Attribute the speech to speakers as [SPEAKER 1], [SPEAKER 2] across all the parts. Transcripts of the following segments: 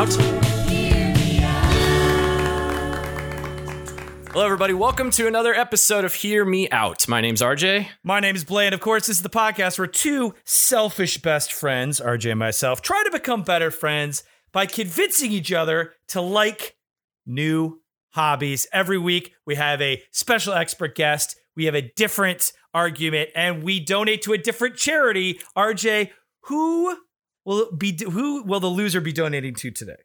[SPEAKER 1] out. Hello, everybody. Welcome to another episode of Hear Me Out. My name's RJ.
[SPEAKER 2] My name is Bley. and of course, this is the podcast where two selfish best friends, RJ and myself, try to become better friends by convincing each other to like new hobbies. Every week, we have a special expert guest, we have a different argument, and we donate to a different charity. RJ, who will be who will the loser be donating to today?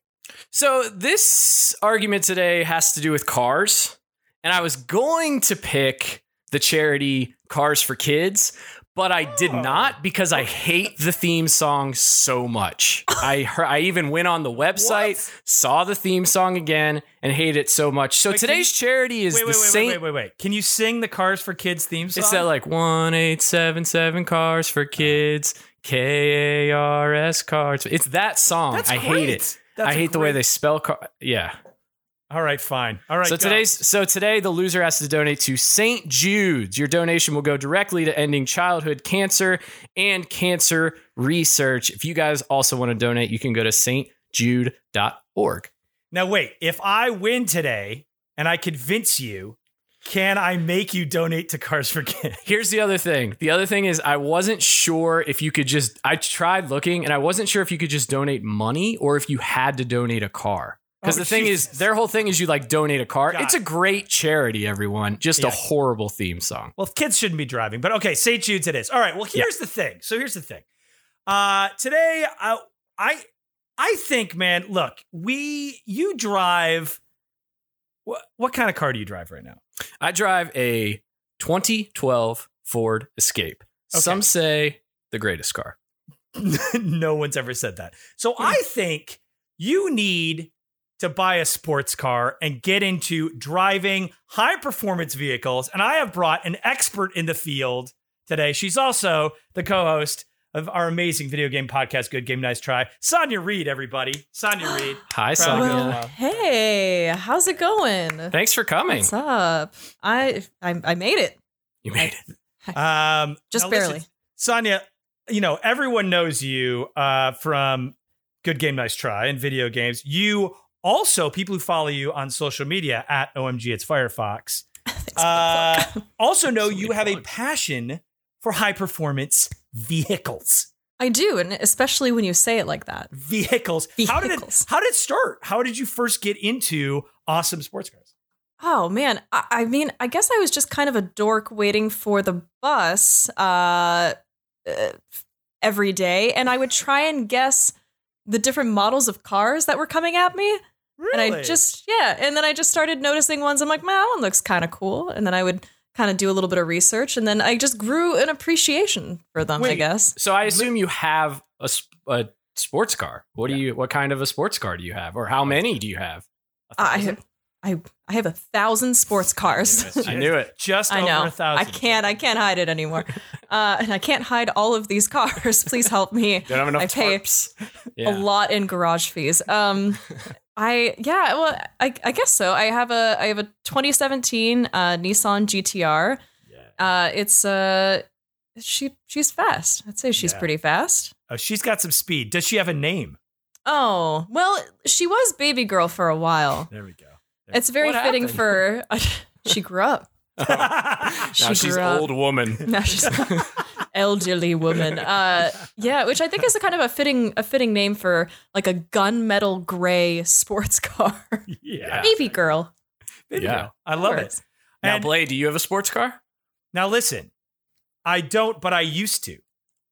[SPEAKER 1] So, this argument today has to do with cars. And I was going to pick the charity Cars for Kids, but I did
[SPEAKER 2] Oh.
[SPEAKER 1] not because I hate the theme song so much. I heard, I even went on the website,
[SPEAKER 2] What?
[SPEAKER 1] saw the theme song again, and hate it so much. So
[SPEAKER 2] Wait,
[SPEAKER 1] today's charity is
[SPEAKER 2] Wait,
[SPEAKER 1] the
[SPEAKER 2] wait, wait,
[SPEAKER 1] Saint.
[SPEAKER 2] wait, wait, wait, wait. Can you sing the Cars for Kids theme song?
[SPEAKER 1] It's that like one eight seven seven cars for kids, K A R S cars. It's that song.
[SPEAKER 2] That's
[SPEAKER 1] I hate it.
[SPEAKER 2] That's
[SPEAKER 1] I hate the way they spell car. Yeah.
[SPEAKER 2] All right, fine. All right.
[SPEAKER 1] So
[SPEAKER 2] go.
[SPEAKER 1] today's so today the loser has to donate to St. Jude's. Your donation will go directly to ending childhood cancer and cancer research. If you guys also want to donate, you can go to stjude.org.
[SPEAKER 2] Now wait, if I win today and I convince you, can I make you donate to Cars for Kids?
[SPEAKER 1] Here's the other thing. The other thing is I wasn't sure if you could just I tried looking and I wasn't sure if you could just donate money or if you had to donate a car. Because
[SPEAKER 2] Oh,
[SPEAKER 1] the thing
[SPEAKER 2] Jesus.
[SPEAKER 1] is, their whole thing is you like donate a car.
[SPEAKER 2] Got
[SPEAKER 1] it's a great charity, everyone. Just
[SPEAKER 2] Yeah.
[SPEAKER 1] a horrible theme song.
[SPEAKER 2] Well, kids shouldn't be driving, but okay, St. Jude's it is. All right. Well, here's the thing. So here's the thing. Uh, today, I, I, I think, man. Look, we, you drive. What, what kind of car do you drive right now?
[SPEAKER 1] I drive a 2012 Ford Escape.
[SPEAKER 2] Okay.
[SPEAKER 1] Some say the greatest car.
[SPEAKER 2] no one's ever said that. So hmm. I think you need to buy a sports car and get into driving high performance vehicles. And I have brought an expert in the field today. She's also the co host of our amazing video game podcast, Good Game Nice Try. Sonja Reid, everybody. Sonja Reid.
[SPEAKER 1] Hi,
[SPEAKER 2] Sonja.
[SPEAKER 3] Well, hey, how's it going?
[SPEAKER 1] Thanks for coming.
[SPEAKER 3] What's up? I, I I made it.
[SPEAKER 1] You made it.
[SPEAKER 2] Um,
[SPEAKER 3] Just
[SPEAKER 2] now listen,
[SPEAKER 3] barely.
[SPEAKER 2] Sonja, you know, everyone knows you uh, from Good Game Nice Try and video games. You also, people who follow you on social media at OMG It's Firefox,
[SPEAKER 3] Thanks for the
[SPEAKER 2] uh, also know you have a passion for high performance vehicles.
[SPEAKER 3] I do, and especially when you say it like that.
[SPEAKER 2] Vehicles. How did it how did it start? How did you first get into awesome sports cars?
[SPEAKER 3] Oh man, I, I mean, I guess I was just kind of a dork waiting for the bus uh, uh, every day, and I would try and guess the different models of cars that were coming at me. And I just, yeah. And then I just started noticing ones. I'm like, man, that one looks kind of cool. And then I would kind of do a little bit of research. And then I just grew an appreciation for them, I guess.
[SPEAKER 1] So I assume you have a, a sports car. What do you? What kind of a sports car do you have, or how many do you have? A
[SPEAKER 3] I,
[SPEAKER 1] thousand?
[SPEAKER 3] I, I have a thousand sports cars.
[SPEAKER 1] I knew it.
[SPEAKER 2] just
[SPEAKER 3] I
[SPEAKER 2] over
[SPEAKER 3] know.
[SPEAKER 2] a thousand.
[SPEAKER 3] I can't. I can't hide it anymore. Uh, and I can't hide all of these cars. Please help me.
[SPEAKER 1] Don't have enough
[SPEAKER 3] I pay
[SPEAKER 1] tarps.
[SPEAKER 3] A
[SPEAKER 1] Yeah.
[SPEAKER 3] lot in garage fees. Um, I yeah. Well, I, I guess so. I have a I have a 2017 uh, Nissan GTR. Yeah. Uh, it's uh, she she's fast. I'd say she's
[SPEAKER 2] Yeah.
[SPEAKER 3] pretty fast.
[SPEAKER 2] Oh, she's got some speed. Does she have a name?
[SPEAKER 3] Oh well, she was baby girl for a while.
[SPEAKER 2] There we go.
[SPEAKER 3] It's very fitting
[SPEAKER 1] happened?
[SPEAKER 3] for. she grew up.
[SPEAKER 1] now
[SPEAKER 3] She
[SPEAKER 1] she's
[SPEAKER 3] grew up.
[SPEAKER 1] old woman.
[SPEAKER 3] Now she's elderly woman. Uh, yeah, which I think is a kind of a fitting a fitting name for like a gunmetal gray sports car.
[SPEAKER 2] yeah.
[SPEAKER 3] Baby girl.
[SPEAKER 2] Baby
[SPEAKER 1] Yeah.
[SPEAKER 2] girl. I love it.
[SPEAKER 1] Now,
[SPEAKER 2] And-
[SPEAKER 1] Blade, do you have a sports car?
[SPEAKER 2] Now listen, I don't, but I used to.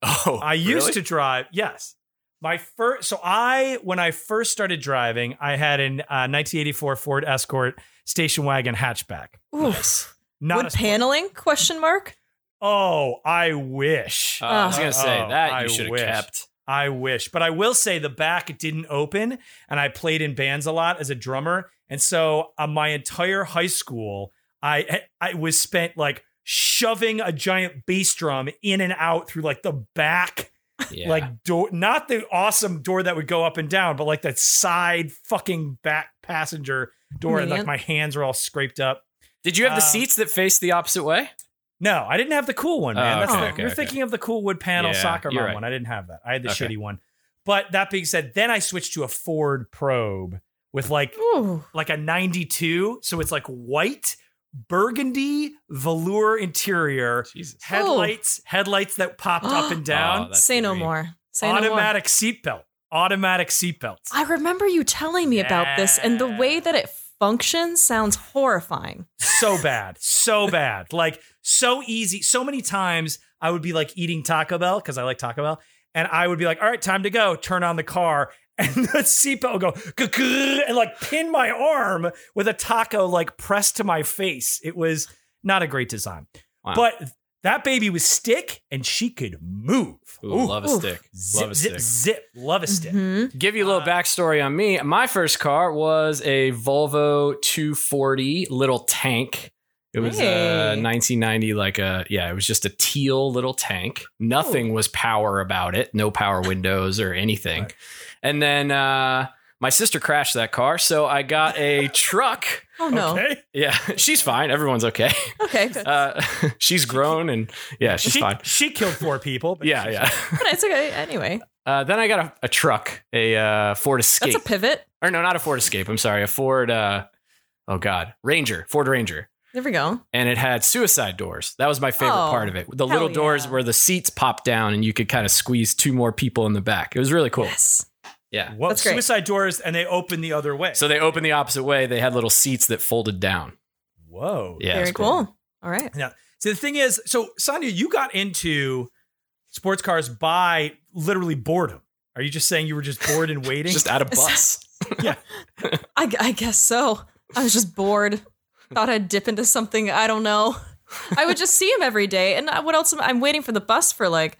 [SPEAKER 1] Oh,
[SPEAKER 2] I used
[SPEAKER 1] really?
[SPEAKER 2] to drive. Yes, my first. So I, when I first started driving, I had an uh, 1984 Ford Escort station wagon hatchback.
[SPEAKER 3] Oof.
[SPEAKER 2] Not
[SPEAKER 3] Wood paneling? Question mark.
[SPEAKER 2] Oh, I wish.
[SPEAKER 1] Uh, I was gonna say
[SPEAKER 2] Oh,
[SPEAKER 1] that you should have kept.
[SPEAKER 2] I wish, but I will say the back didn't open, and I played in bands a lot as a drummer, and so uh, my entire high school, I I was spent like shoving a giant bass drum in and out through like the back
[SPEAKER 1] Yeah.
[SPEAKER 2] like door not the awesome door that would go up and down but like that side fucking back passenger door and like my hands were all scraped up
[SPEAKER 1] Did you have the
[SPEAKER 2] uh,
[SPEAKER 1] seats that face the opposite way?
[SPEAKER 2] No i didn't have the cool one man
[SPEAKER 1] Oh,
[SPEAKER 3] okay,
[SPEAKER 2] the-
[SPEAKER 1] okay,
[SPEAKER 2] you're
[SPEAKER 1] okay.
[SPEAKER 2] thinking of the cool wood panel
[SPEAKER 1] Yeah,
[SPEAKER 2] soccer mom
[SPEAKER 1] right.
[SPEAKER 2] one i didn't have that i had the
[SPEAKER 1] Okay.
[SPEAKER 2] shitty one But that being said, then I switched to a Ford Probe with like
[SPEAKER 3] Ooh.
[SPEAKER 2] like a 92, so it's like white burgundy velour interior,
[SPEAKER 1] Jesus.
[SPEAKER 2] headlights, headlights that popped up and
[SPEAKER 1] Oh,
[SPEAKER 2] down,
[SPEAKER 1] that's
[SPEAKER 3] Say no more. Say no more.
[SPEAKER 2] automatic seatbelt, automatic seatbelts.
[SPEAKER 3] I remember you telling me about this, and the way that it functions sounds horrifying.
[SPEAKER 2] so bad, so bad. Like so easy. So many times I would be like eating Taco Bell because I like Taco Bell, and I would be like, "All right, time to go." Turn on the car, and the seatbelt would go "Gah-gah," and like pin my arm with a taco like pressed to my face. It was not a great design,
[SPEAKER 1] Wow.
[SPEAKER 2] but that baby was stick, and she could move.
[SPEAKER 1] Ooh, love a
[SPEAKER 3] Ooh.
[SPEAKER 1] stick.
[SPEAKER 2] Zip,
[SPEAKER 1] love a
[SPEAKER 2] zip,
[SPEAKER 1] stick.
[SPEAKER 2] zip. Love a stick.
[SPEAKER 3] Mhm.
[SPEAKER 1] Give you a little
[SPEAKER 2] Uh,
[SPEAKER 1] backstory on me. My first car was a Volvo 240 little tank. It was uh,
[SPEAKER 3] Hey.
[SPEAKER 1] 1990, like a yeah, it was just a teal little tank. Nothing was power about it, no power windows or anything.
[SPEAKER 2] Right.
[SPEAKER 1] And then uh, my sister crashed that car, so I got a truck.
[SPEAKER 3] Oh no. Okay.
[SPEAKER 2] Okay.
[SPEAKER 1] Yeah, she's fine. Everyone's okay.
[SPEAKER 3] good.
[SPEAKER 1] Uh, she's grown and yeah, she's
[SPEAKER 2] she,
[SPEAKER 1] fine.
[SPEAKER 2] she killed four people. but
[SPEAKER 1] Yeah,
[SPEAKER 2] she's
[SPEAKER 1] yeah.
[SPEAKER 3] but it's okay. Anyway,
[SPEAKER 1] Uh, then I got a, a truck, a uh, Ford Escape.
[SPEAKER 3] that's a pivot.
[SPEAKER 1] or no, not a Ford Escape. I'm sorry, a Ford. Uh, oh God, Ranger, Ford Ranger,
[SPEAKER 3] There we go.
[SPEAKER 1] and it had suicide doors. That was my favorite
[SPEAKER 3] Oh,
[SPEAKER 1] part of it. The
[SPEAKER 3] hell
[SPEAKER 1] little doors
[SPEAKER 3] yeah.
[SPEAKER 1] where the seats popped down, and you could kind of squeeze two more people in the back. It was really cool.
[SPEAKER 3] Yes.
[SPEAKER 1] Yeah.
[SPEAKER 2] Well,
[SPEAKER 3] That's great.
[SPEAKER 2] suicide doors, and they open the other way.
[SPEAKER 1] So they open the opposite way. They had little seats that folded down.
[SPEAKER 2] whoa.
[SPEAKER 1] Yeah,
[SPEAKER 3] Very
[SPEAKER 1] it's
[SPEAKER 3] cool. All right.
[SPEAKER 2] Now, so the thing is, so Sonja, you got into sports cars by literally boredom. Are you just saying you were just bored and waiting?
[SPEAKER 1] Just at a bus.
[SPEAKER 3] I, I guess so. I was just bored. Thought I'd dip into something. I don't know. I would just see him every day. And what else? am- I'm waiting for the bus for like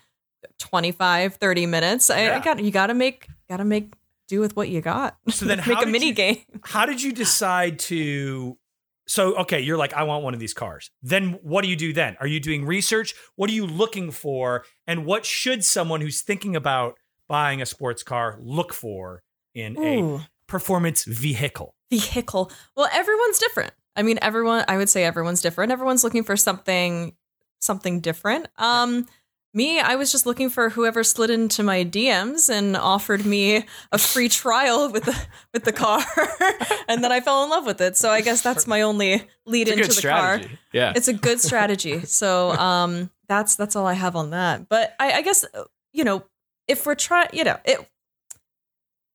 [SPEAKER 3] 25, 30 minutes. I,
[SPEAKER 2] Yeah.
[SPEAKER 3] I got you. Got to make. Got to make do with what you got.
[SPEAKER 2] So then
[SPEAKER 3] make
[SPEAKER 2] how
[SPEAKER 3] a mini
[SPEAKER 2] you-
[SPEAKER 3] game.
[SPEAKER 2] How did you decide to? So okay, you're like, I want one of these cars. Then what do you do then? Are you doing research? What are you looking for? And what should someone who's thinking about buying a sports car look for in a performance vehicle?
[SPEAKER 3] vehicle. Well, everyone's different. I mean, everyone. I would say everyone's different. Everyone's looking for something, something different. Um, me, I was just looking for whoever slid into my DMs and offered me a free trial with the with the car, and then I fell in love with it. So I guess that's my only lead
[SPEAKER 1] It's a
[SPEAKER 3] into
[SPEAKER 1] good
[SPEAKER 3] the car.
[SPEAKER 1] Yeah.
[SPEAKER 3] It's a good strategy. So um, that's that's all I have on that. But I, I guess uh, you know if we're trying, you know, it,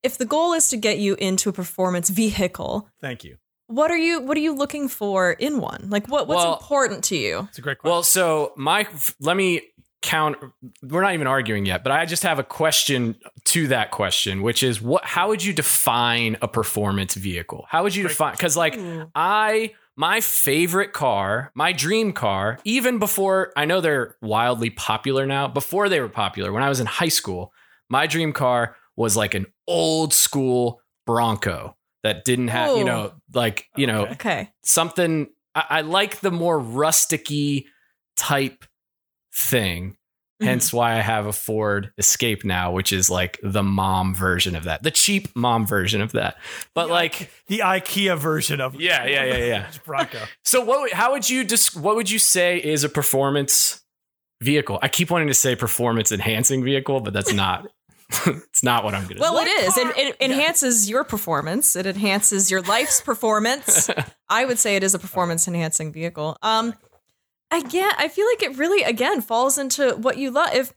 [SPEAKER 3] if the goal is to get you into a performance vehicle,
[SPEAKER 2] Thank you.
[SPEAKER 3] what are you what are you looking for in one? Like what what's
[SPEAKER 1] Well-
[SPEAKER 3] important to you?
[SPEAKER 2] It's a great question.
[SPEAKER 1] Well, so my let me count. We're not even arguing yet, but I just have a question to that question, which is what? How would you define a performance vehicle? How would you define? Because like I, my favorite car, my dream car, even before I know they're wildly popular now. Before they were popular, when I was in high school, my dream car was like an old school Bronco that didn't have, you know, like you know
[SPEAKER 2] Okay.
[SPEAKER 3] Okay.
[SPEAKER 1] something I, I like the more rusticy type thing.
[SPEAKER 3] Mm-hmm.
[SPEAKER 1] Hence why I have a Ford Escape now, which is like the mom version of that, the cheap mom version of that. But
[SPEAKER 2] The
[SPEAKER 1] like,
[SPEAKER 2] the IKEA version of
[SPEAKER 1] Yeah, yeah, yeah, yeah.
[SPEAKER 2] Bronco.
[SPEAKER 1] so what? would- How would you just? What would you say is a performance vehicle? I keep wanting to say performance enhancing vehicle, but that's not. it's not what I'm gonna.
[SPEAKER 3] Well,
[SPEAKER 2] What
[SPEAKER 3] it is. It, it enhances your performance. It enhances your life's performance. I would say it is a performance enhancing vehicle. Um, again, I feel like it really again falls into what you love. If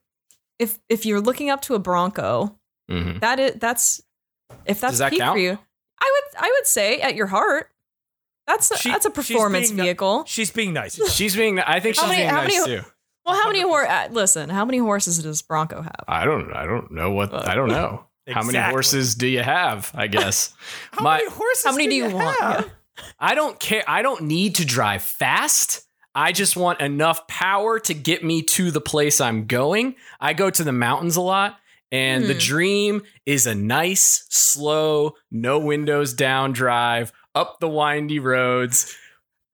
[SPEAKER 3] if if you're looking up to a Bronco,
[SPEAKER 1] say. Mhm.
[SPEAKER 3] that is that's if that's
[SPEAKER 1] Does that
[SPEAKER 3] peak
[SPEAKER 1] count?
[SPEAKER 3] for you. I would I would say at your heart, that's a,
[SPEAKER 2] She-
[SPEAKER 3] that's a performance
[SPEAKER 2] being-
[SPEAKER 3] vehicle.
[SPEAKER 2] She's being nice.
[SPEAKER 1] She's being. I think
[SPEAKER 3] How
[SPEAKER 1] she's
[SPEAKER 3] many-
[SPEAKER 1] being
[SPEAKER 3] how
[SPEAKER 1] nice
[SPEAKER 3] many-
[SPEAKER 1] too.
[SPEAKER 3] Well, how many horse? Uh, listen, how many horses does Bronco have?
[SPEAKER 1] I don't. I don't know what. I don't know. How many horses do you have? I guess.
[SPEAKER 2] How
[SPEAKER 1] My-
[SPEAKER 2] many horses?
[SPEAKER 3] How many do you want?
[SPEAKER 2] have?
[SPEAKER 1] I don't care. I don't need to drive fast. I just want enough power to get me to the place I'm going. I go to the mountains a lot, and the
[SPEAKER 3] Hmm.
[SPEAKER 1] dream is a nice, slow, no windows down drive up the windy roads.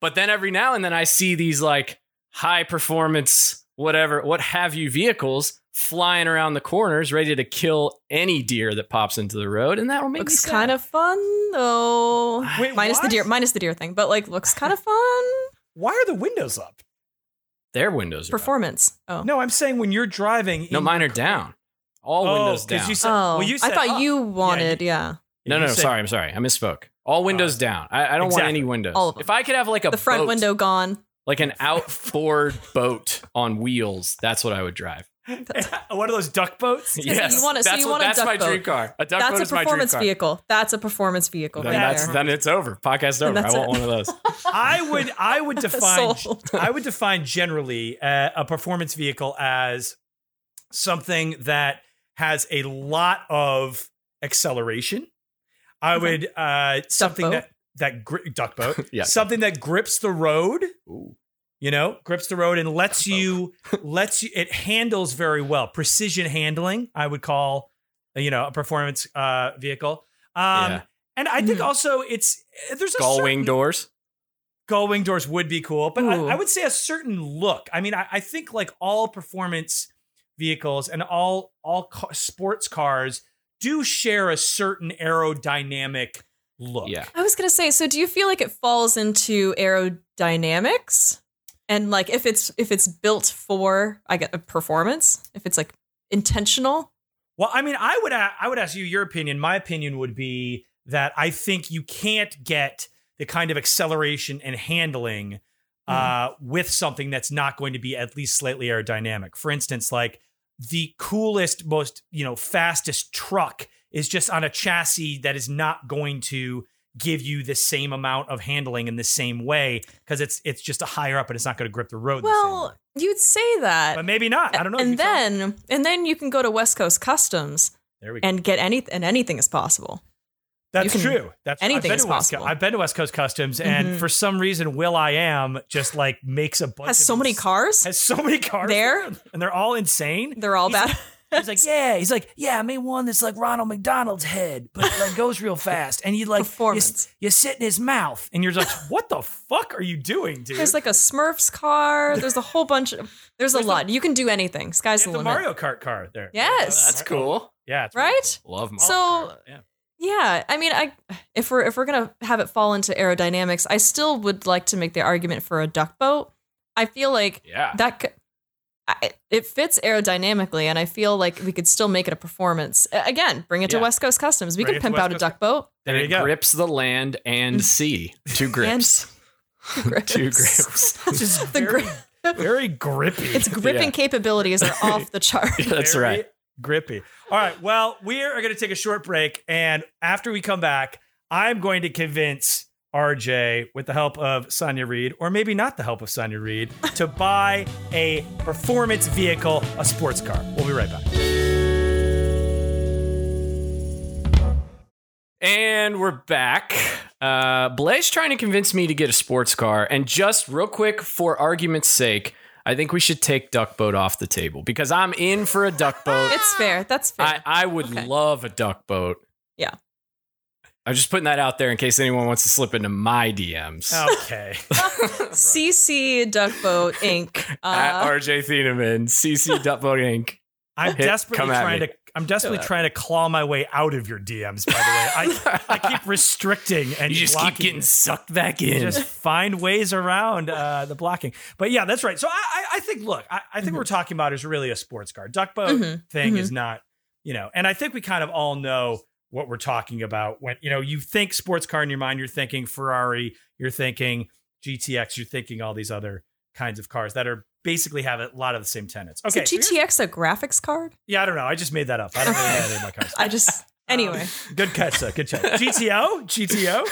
[SPEAKER 1] But then every now and then I see these like high performance, whatever, what have you vehicles flying around the corners, ready to kill any deer that pops into the road, and that'll make
[SPEAKER 3] Looks kind of fun though.
[SPEAKER 2] Wait,
[SPEAKER 3] minus the deer, minus the deer thing, but like looks kind of fun.
[SPEAKER 2] Why are the windows up?
[SPEAKER 1] Their windows are up.
[SPEAKER 3] Performance. Oh,
[SPEAKER 2] No, I'm saying when you're driving.
[SPEAKER 1] No, mine are
[SPEAKER 2] car-
[SPEAKER 1] down. All
[SPEAKER 2] Oh,
[SPEAKER 1] windows
[SPEAKER 2] 'cause
[SPEAKER 1] down.
[SPEAKER 2] you said-
[SPEAKER 3] oh,
[SPEAKER 2] well, you
[SPEAKER 3] I thought
[SPEAKER 2] up.
[SPEAKER 3] you
[SPEAKER 2] Yeah,
[SPEAKER 3] wanted, yeah.
[SPEAKER 1] no, no, no.
[SPEAKER 2] said-
[SPEAKER 1] Sorry, I'm sorry. I misspoke. All uh, windows down. I, I don't want any windows.
[SPEAKER 3] All of them.
[SPEAKER 1] If I could have like a
[SPEAKER 3] The front
[SPEAKER 1] boat,
[SPEAKER 3] window gone.
[SPEAKER 1] like an outboard boat on wheels, that's what I would drive.
[SPEAKER 2] One of those duck boats.
[SPEAKER 1] Yes,
[SPEAKER 3] you wanna- so
[SPEAKER 1] that's
[SPEAKER 3] you
[SPEAKER 1] what,
[SPEAKER 3] want a
[SPEAKER 1] that's
[SPEAKER 3] duck
[SPEAKER 1] my dream car. A duck
[SPEAKER 3] That's
[SPEAKER 1] boat
[SPEAKER 3] a
[SPEAKER 1] is my dream
[SPEAKER 3] performance
[SPEAKER 1] car.
[SPEAKER 3] vehicle. That's a performance vehicle.
[SPEAKER 1] Then
[SPEAKER 3] right
[SPEAKER 1] that's
[SPEAKER 3] there.
[SPEAKER 1] then it's over. Podcast over. I want
[SPEAKER 3] it.
[SPEAKER 1] one of those.
[SPEAKER 2] I would I would define I would define generally uh, a performance vehicle as something that has a lot of acceleration. I
[SPEAKER 3] Okay.
[SPEAKER 2] would uh something
[SPEAKER 3] boat?
[SPEAKER 2] that that gri- duck boat,
[SPEAKER 1] Yeah.
[SPEAKER 2] something that grips the road.
[SPEAKER 1] Ooh.
[SPEAKER 2] You know, grips the road and lets you lets you. It handles very well. Precision handling, I would call, you know, a performance uh vehicle. Um,
[SPEAKER 1] Yeah.
[SPEAKER 2] and I think
[SPEAKER 3] Mhm.
[SPEAKER 2] also it's there's a
[SPEAKER 1] Gull wing doors.
[SPEAKER 2] gull wing doors would be cool, but I, I would say a certain look. I mean, I, I think like all performance vehicles and all all ca- sports cars do share a certain aerodynamic look.
[SPEAKER 1] Yeah.
[SPEAKER 3] I was gonna say, so do you feel like it falls into aerodynamics? And like if it's if it's built for I get a performance, if it's like intentional.
[SPEAKER 2] Well, I mean, I would a- I would ask you your opinion. My opinion would be that I think you can't get the kind of acceleration and handling uh, with something that's not going to be at least slightly aerodynamic. For instance, like the coolest, most you know, fastest truck is just on a chassis that is not going to give you the same amount of handling in the same way because it's it's just a higher up and it's not going to grip the road. the.
[SPEAKER 3] Well, you'd say that.
[SPEAKER 2] but maybe not. I don't know.
[SPEAKER 3] And then and then you can go to West Coast Customs
[SPEAKER 2] there we go.
[SPEAKER 3] and get any and anything is possible.
[SPEAKER 2] That's
[SPEAKER 3] can-
[SPEAKER 2] true. That's
[SPEAKER 3] anything
[SPEAKER 2] I've been
[SPEAKER 3] is
[SPEAKER 2] to West Co-
[SPEAKER 3] possible.
[SPEAKER 2] I've been to West Coast Customs, and
[SPEAKER 3] Mhm.
[SPEAKER 2] for some reason, will.i.am just like makes a bunch.
[SPEAKER 3] Has
[SPEAKER 2] of
[SPEAKER 3] so many cars.
[SPEAKER 2] Has so many cars
[SPEAKER 3] There?
[SPEAKER 2] and they're all insane.
[SPEAKER 3] They're all
[SPEAKER 2] He's-
[SPEAKER 3] bad.
[SPEAKER 2] He's like, yeah. He's like, yeah. I made one that's like Ronald McDonald's head, but it like goes real fast, and you like you,
[SPEAKER 3] Performance.
[SPEAKER 2] you sit in his mouth, and you're like, what the fuck are you doing, dude?
[SPEAKER 3] There's like a Smurfs car. There's a whole bunch of. There's a
[SPEAKER 2] There's the-
[SPEAKER 3] lot. you can do anything. Sky's the
[SPEAKER 2] have the
[SPEAKER 3] limit.
[SPEAKER 2] Mario Kart car there.
[SPEAKER 3] Yes.
[SPEAKER 1] Oh, that's cool.
[SPEAKER 2] Yeah, it's really
[SPEAKER 3] Right?
[SPEAKER 1] Love Mario.
[SPEAKER 3] So-
[SPEAKER 2] cool. yeah.
[SPEAKER 3] Yeah, I mean, I if we're if we're gonna have it fall into aerodynamics, I still would like to make the argument for a duck boat. I feel like
[SPEAKER 1] Yeah.
[SPEAKER 3] that c- I, it fits aerodynamically, and I feel like we could still make it a performance. Again, bring it to
[SPEAKER 1] Yeah.
[SPEAKER 3] West Coast Customs. We
[SPEAKER 2] Bring
[SPEAKER 3] could pimp
[SPEAKER 2] West
[SPEAKER 3] out a duck boat.
[SPEAKER 2] There
[SPEAKER 1] and
[SPEAKER 2] you
[SPEAKER 1] it
[SPEAKER 2] go.
[SPEAKER 1] grips the land and sea. Two grips.
[SPEAKER 3] Grips.
[SPEAKER 1] Two grips.
[SPEAKER 2] Just
[SPEAKER 3] The
[SPEAKER 2] very,
[SPEAKER 3] gri-
[SPEAKER 2] very grippy.
[SPEAKER 3] its gripping
[SPEAKER 1] Yeah.
[SPEAKER 3] capabilities are off the chart.
[SPEAKER 1] That's
[SPEAKER 2] Very
[SPEAKER 1] right.
[SPEAKER 2] Grippy. All right. Well, we are going to take a short break. And after we come back, I'm going to convince RJ, with the help of Sonja Reid, or maybe not the help of Sonja Reid, to buy a performance vehicle, a sports car. We'll be right back.
[SPEAKER 1] And we're back. Uh, Blaze trying to convince me to get a sports car. And just real quick, for argument's sake, I think we should take duck boat off the table because I'm in for a duck boat.
[SPEAKER 3] It's fair. That's fair.
[SPEAKER 1] I, I would
[SPEAKER 3] Okay.
[SPEAKER 1] love a duck boat.
[SPEAKER 3] Yeah.
[SPEAKER 1] I'm just putting that out there in case anyone wants to slip into my DMs.
[SPEAKER 2] Okay.
[SPEAKER 3] CC Duck Boat Inc.
[SPEAKER 1] At
[SPEAKER 3] Uh,
[SPEAKER 1] RJ Thieneman, CC Duck Boat Inc.
[SPEAKER 2] I'm
[SPEAKER 1] Hit-
[SPEAKER 2] desperately trying to. I'm desperately trying to claw my way out of your DMs. By the way, I, I keep restricting and
[SPEAKER 1] You just keep getting
[SPEAKER 2] you.
[SPEAKER 1] sucked back in.
[SPEAKER 2] just find ways around uh, the blocking. But yeah, that's right. So I, I, I think, look, I, I think what we're talking about is really a sports car. Duck boat
[SPEAKER 3] Mhm.
[SPEAKER 2] thing
[SPEAKER 3] Mhm.
[SPEAKER 2] is not, you know, and I think we kind of all know what we're talking about when, you know, you think sports car in your mind, you're thinking Ferrari, you're thinking GTX, you're thinking all these other kinds of cars that are basically have a lot of the same tenets. Okay.
[SPEAKER 3] is
[SPEAKER 2] so
[SPEAKER 3] a
[SPEAKER 2] here's-
[SPEAKER 3] GTX a graphics card?
[SPEAKER 2] yeah, I don't know. I just made that up. I don't really know any of my cars.
[SPEAKER 3] I just anyway.
[SPEAKER 2] Um, good catch, though. Good catch. GTO? GTO?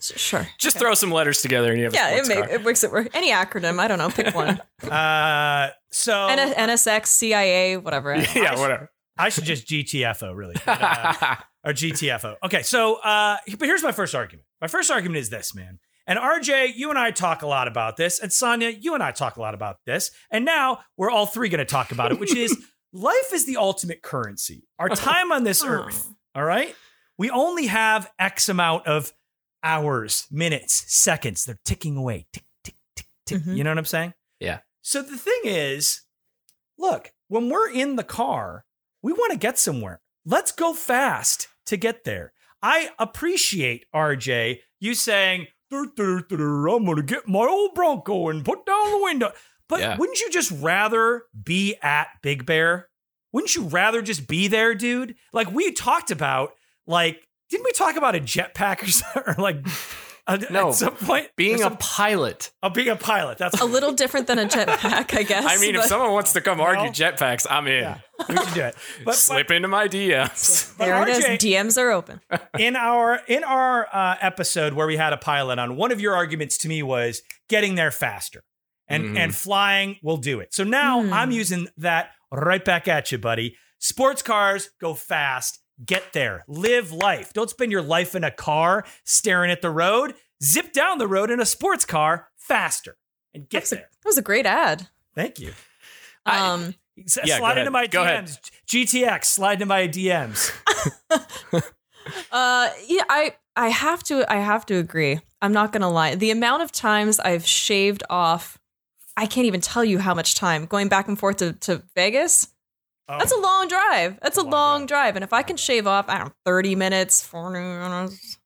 [SPEAKER 3] Sure.
[SPEAKER 1] just
[SPEAKER 3] Okay.
[SPEAKER 1] throw some letters together and you have
[SPEAKER 3] Yeah,
[SPEAKER 1] a
[SPEAKER 3] it,
[SPEAKER 1] sports
[SPEAKER 3] may,
[SPEAKER 1] car.
[SPEAKER 3] it works. It work. Any acronym, I don't know. Pick one.
[SPEAKER 2] Uh, so
[SPEAKER 3] N- NSX, CIA, whatever.
[SPEAKER 1] yeah, whatever.
[SPEAKER 2] I should just GTFO, really. But, uh, or GTFO. Okay, so uh but here's my first argument. My first argument is this, man. And RJ, you and I talk a lot about this, and Sonia, you and I talk a lot about this, and now we're all three going to talk about it, which is life is the ultimate currency. Our time on this earth, all right? We only have X amount of hours, minutes, seconds. They're ticking away. Tick, tick, tick, tick.
[SPEAKER 3] Mhm.
[SPEAKER 2] You know what I'm saying?
[SPEAKER 1] Yeah.
[SPEAKER 2] So the thing is, look, when we're in the car, we want to get somewhere. Let's go fast to get there. I appreciate RJ you saying, "Dur, dur, dur, "I'm gonna get my old Bronco and put down the window." But
[SPEAKER 1] Yeah.
[SPEAKER 2] wouldn't you just rather be at Big Bear wouldn't you rather just be there, dude? Like we talked about, like didn't we talk about a jetpack or, something, or like a,
[SPEAKER 1] No,
[SPEAKER 2] at some point
[SPEAKER 1] Being
[SPEAKER 2] or
[SPEAKER 1] a pilot.
[SPEAKER 2] oh, being a pilot? That's
[SPEAKER 3] a little different than a jetpack, I guess.
[SPEAKER 1] I mean, if someone wants to come argue
[SPEAKER 2] Well,
[SPEAKER 1] jetpacks, I'm in.
[SPEAKER 2] yeah, we should do it. But,
[SPEAKER 1] Slip into my DMs.
[SPEAKER 2] but,
[SPEAKER 3] there
[SPEAKER 2] but
[SPEAKER 3] it is. DMs are open.
[SPEAKER 2] in our in our uh, episode where we had a pilot on, one of your arguments to me was getting there faster, and
[SPEAKER 1] Mhm.
[SPEAKER 2] and flying will do it. So now
[SPEAKER 3] Hmm.
[SPEAKER 2] I'm using that right back at you, buddy. Sports cars go fast. Get there. Live life. Don't spend your life in a car staring at the road. Zip down the road in a sports car faster and get
[SPEAKER 3] That's a-
[SPEAKER 2] there.
[SPEAKER 3] That was a great ad.
[SPEAKER 2] Thank you.
[SPEAKER 1] I-
[SPEAKER 3] Um,
[SPEAKER 2] S-
[SPEAKER 1] Yeah,
[SPEAKER 2] slide into my
[SPEAKER 1] Go ahead.
[SPEAKER 2] DMs. GTX. Slide into my DMs.
[SPEAKER 3] Uh, yeah, I I have to I have to agree. I'm not gonna lie. The amount of times I've shaved off, I can't even tell you how much time going back and forth to, to Vegas.
[SPEAKER 2] Oh,
[SPEAKER 3] That's a long drive. That's a
[SPEAKER 2] Long
[SPEAKER 3] long, drive. And if I can shave off, I don't know, 30 minutes, 40 minutes,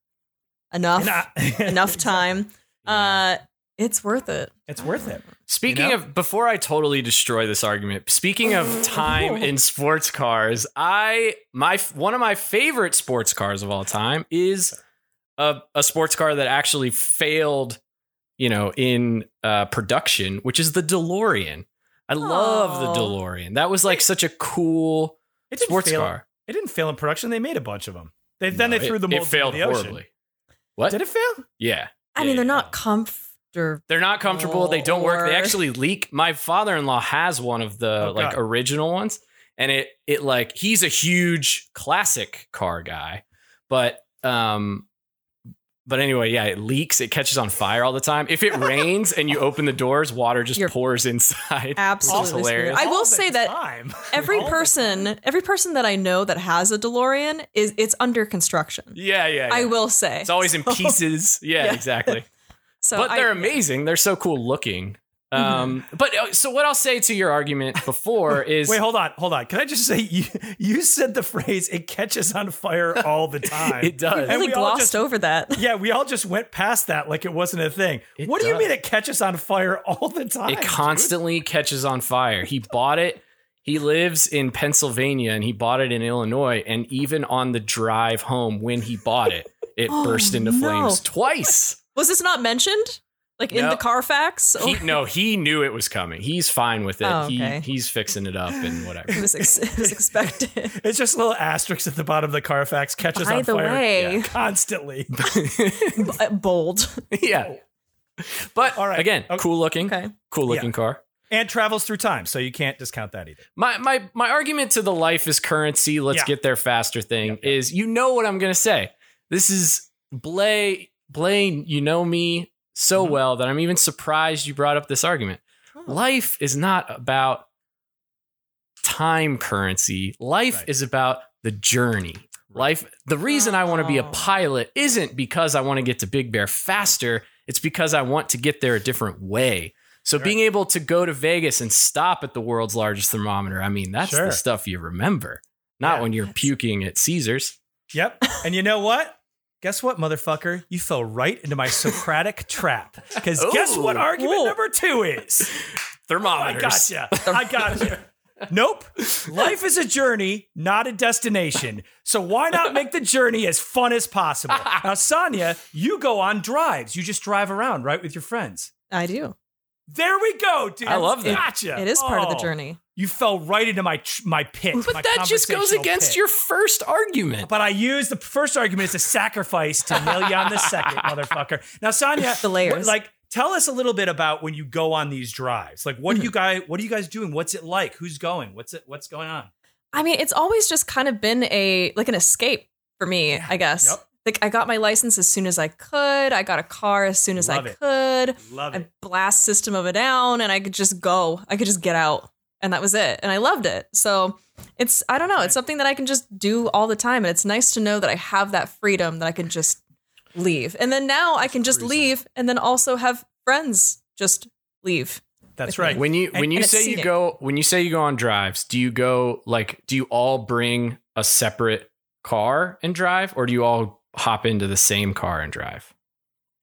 [SPEAKER 3] enough,
[SPEAKER 2] Nah.
[SPEAKER 3] enough time, uh, it's worth it.
[SPEAKER 2] it's worth it.
[SPEAKER 1] Speaking
[SPEAKER 2] You know?
[SPEAKER 1] of, before I totally destroy this argument, speaking of time in sports cars, I my one of my favorite sports cars of all time is a, a sports car that actually failed, you know, in uh, production, which is the DeLorean. I love the DeLorean. That was like such a cool
[SPEAKER 2] It didn't
[SPEAKER 1] sports
[SPEAKER 2] fail.
[SPEAKER 1] car.
[SPEAKER 2] It didn't fail in production. They made a bunch of them. They, then
[SPEAKER 1] No,
[SPEAKER 2] they threw
[SPEAKER 1] it-
[SPEAKER 2] the
[SPEAKER 1] It failed
[SPEAKER 2] into the ocean.
[SPEAKER 1] What?
[SPEAKER 2] Did it fail?
[SPEAKER 1] Yeah.
[SPEAKER 3] I
[SPEAKER 1] Yeah,
[SPEAKER 3] mean, they're not comfortable.
[SPEAKER 1] They're not comfortable. They don't work. They actually leak. My father-in-law has one of the
[SPEAKER 2] Oh,
[SPEAKER 1] like original ones, and it it like he's a huge classic car guy, but um, but anyway, yeah, it leaks. It catches on fire all the time. If it rains and you open the doors, water just
[SPEAKER 3] You're
[SPEAKER 1] pours inside.
[SPEAKER 3] Absolutely
[SPEAKER 1] which is hilarious.
[SPEAKER 3] I will
[SPEAKER 2] All the
[SPEAKER 3] say that
[SPEAKER 2] time.
[SPEAKER 3] Every
[SPEAKER 2] All
[SPEAKER 3] person, every person that I know that has a DeLorean is it's under construction.
[SPEAKER 1] yeah, yeah, yeah.
[SPEAKER 3] I will say
[SPEAKER 1] It's always in
[SPEAKER 3] So-
[SPEAKER 1] pieces. Yeah,
[SPEAKER 3] Yeah.
[SPEAKER 1] exactly.
[SPEAKER 3] So
[SPEAKER 1] but they're amazing. They're so cool looking.
[SPEAKER 3] Mm-hmm.
[SPEAKER 1] Um, but uh, so what I'll say to your argument before is
[SPEAKER 2] Wait, hold on, hold on. Can I just say you you said the phrase "it catches on fire all the time"?
[SPEAKER 1] it does.
[SPEAKER 2] And
[SPEAKER 3] really
[SPEAKER 2] we all
[SPEAKER 3] glossed
[SPEAKER 2] just-
[SPEAKER 3] over that.
[SPEAKER 2] yeah, we all just went past that like it wasn't a thing.
[SPEAKER 1] It
[SPEAKER 2] what do you mean it catches on fire all the time?
[SPEAKER 1] It
[SPEAKER 2] dude?
[SPEAKER 1] constantly catches on fire. He bought it. He lives in Pennsylvania and he bought it in Illinois. And even on the drive home when he bought it, it
[SPEAKER 3] Oh,
[SPEAKER 1] burst into
[SPEAKER 3] no.
[SPEAKER 1] flames twice.
[SPEAKER 3] Was this not mentioned? Like in
[SPEAKER 1] No.
[SPEAKER 3] the Carfax?
[SPEAKER 1] He, oh. no, he knew it was coming. He's fine with it.
[SPEAKER 3] Oh, okay.
[SPEAKER 1] he, he's fixing it up and whatever.
[SPEAKER 3] it was, ex- it was expected.
[SPEAKER 2] It's just a little asterisk at the bottom of the Carfax catches
[SPEAKER 3] By
[SPEAKER 2] on
[SPEAKER 3] the
[SPEAKER 2] fire
[SPEAKER 3] way,
[SPEAKER 2] constantly.
[SPEAKER 3] b- bold.
[SPEAKER 1] yeah. But
[SPEAKER 2] All right.
[SPEAKER 1] again,
[SPEAKER 2] Okay.
[SPEAKER 1] cool looking,
[SPEAKER 3] Okay.
[SPEAKER 1] cool looking
[SPEAKER 2] Yeah.
[SPEAKER 1] car.
[SPEAKER 2] and travels through time, so you can't discount that either.
[SPEAKER 1] My my my argument to the life is currency. Let's
[SPEAKER 2] Yeah.
[SPEAKER 1] get there faster thing
[SPEAKER 2] Yeah, yeah.
[SPEAKER 1] is you know what I'm gonna say. This is Bley Blaine. You know me so
[SPEAKER 2] Mhm.
[SPEAKER 1] well that I'm even surprised you brought up this argument.
[SPEAKER 3] Oh.
[SPEAKER 1] Life is not about time currency. Life
[SPEAKER 2] Right.
[SPEAKER 1] is about the journey. Life. The reason I want to be a
[SPEAKER 3] Oh.
[SPEAKER 1] pilot isn't because I want to get to Big Bear faster. It's because I want to get there a different way. So
[SPEAKER 2] Right.
[SPEAKER 1] being able to go to Vegas and stop at the world's largest thermometer, I mean, that's
[SPEAKER 2] Sure.
[SPEAKER 1] the stuff you remember. Not
[SPEAKER 2] Yeah.
[SPEAKER 1] when you're puking at Caesars.
[SPEAKER 2] Yep. And you know what? Guess what, motherfucker? You fell right into my Socratic trap. Because oh. guess what argument
[SPEAKER 3] Whoa.
[SPEAKER 2] number two is?
[SPEAKER 1] Thermometers.
[SPEAKER 2] I gotcha. I gotcha. Nope. Life is a journey, not a destination. So why not make the journey as fun as possible? Now, Sonja, you go on drives. You just drive around, right, with your friends.
[SPEAKER 3] I do.
[SPEAKER 2] There we go, dude.
[SPEAKER 1] I love that.
[SPEAKER 2] Gotcha.
[SPEAKER 3] It is part of the
[SPEAKER 2] Oh,
[SPEAKER 3] journey.
[SPEAKER 2] You fell right into my my pit.
[SPEAKER 1] But
[SPEAKER 2] my
[SPEAKER 1] that just goes against
[SPEAKER 2] pit.
[SPEAKER 1] your first argument.
[SPEAKER 2] But I used the first argument as a sacrifice to nail you on the second, motherfucker. Now, Sonja,
[SPEAKER 3] The layers.
[SPEAKER 2] what- like, tell us a little bit about when you go on these drives. Like, what
[SPEAKER 3] Mm-hmm.
[SPEAKER 2] do you guys, what are you guys doing? What's it like? Who's going? What's it? What's going on?
[SPEAKER 3] I mean, it's always just kind of been a like an escape for me, I guess.
[SPEAKER 2] Yep.
[SPEAKER 3] Like I got my license as soon as I could. I got a car as soon as
[SPEAKER 2] Love
[SPEAKER 3] I
[SPEAKER 2] it.
[SPEAKER 3] could.
[SPEAKER 2] Love
[SPEAKER 3] I
[SPEAKER 2] it.
[SPEAKER 3] blast system of it down and I could just go. I could just get out. And that was it. And I loved it. So it's I don't know, it's something that I can just do all the time. And it's nice to know that I have that freedom that I can just leave. And then now I can just
[SPEAKER 2] Cruising.
[SPEAKER 3] leave and then also have friends just leave.
[SPEAKER 2] That's
[SPEAKER 3] with me.
[SPEAKER 2] right.
[SPEAKER 1] When you
[SPEAKER 2] And-
[SPEAKER 1] when you
[SPEAKER 3] and
[SPEAKER 1] say you go when you say you go on drives, do you go like do you all bring a separate car and drive, or do you all hop into the same car and drive?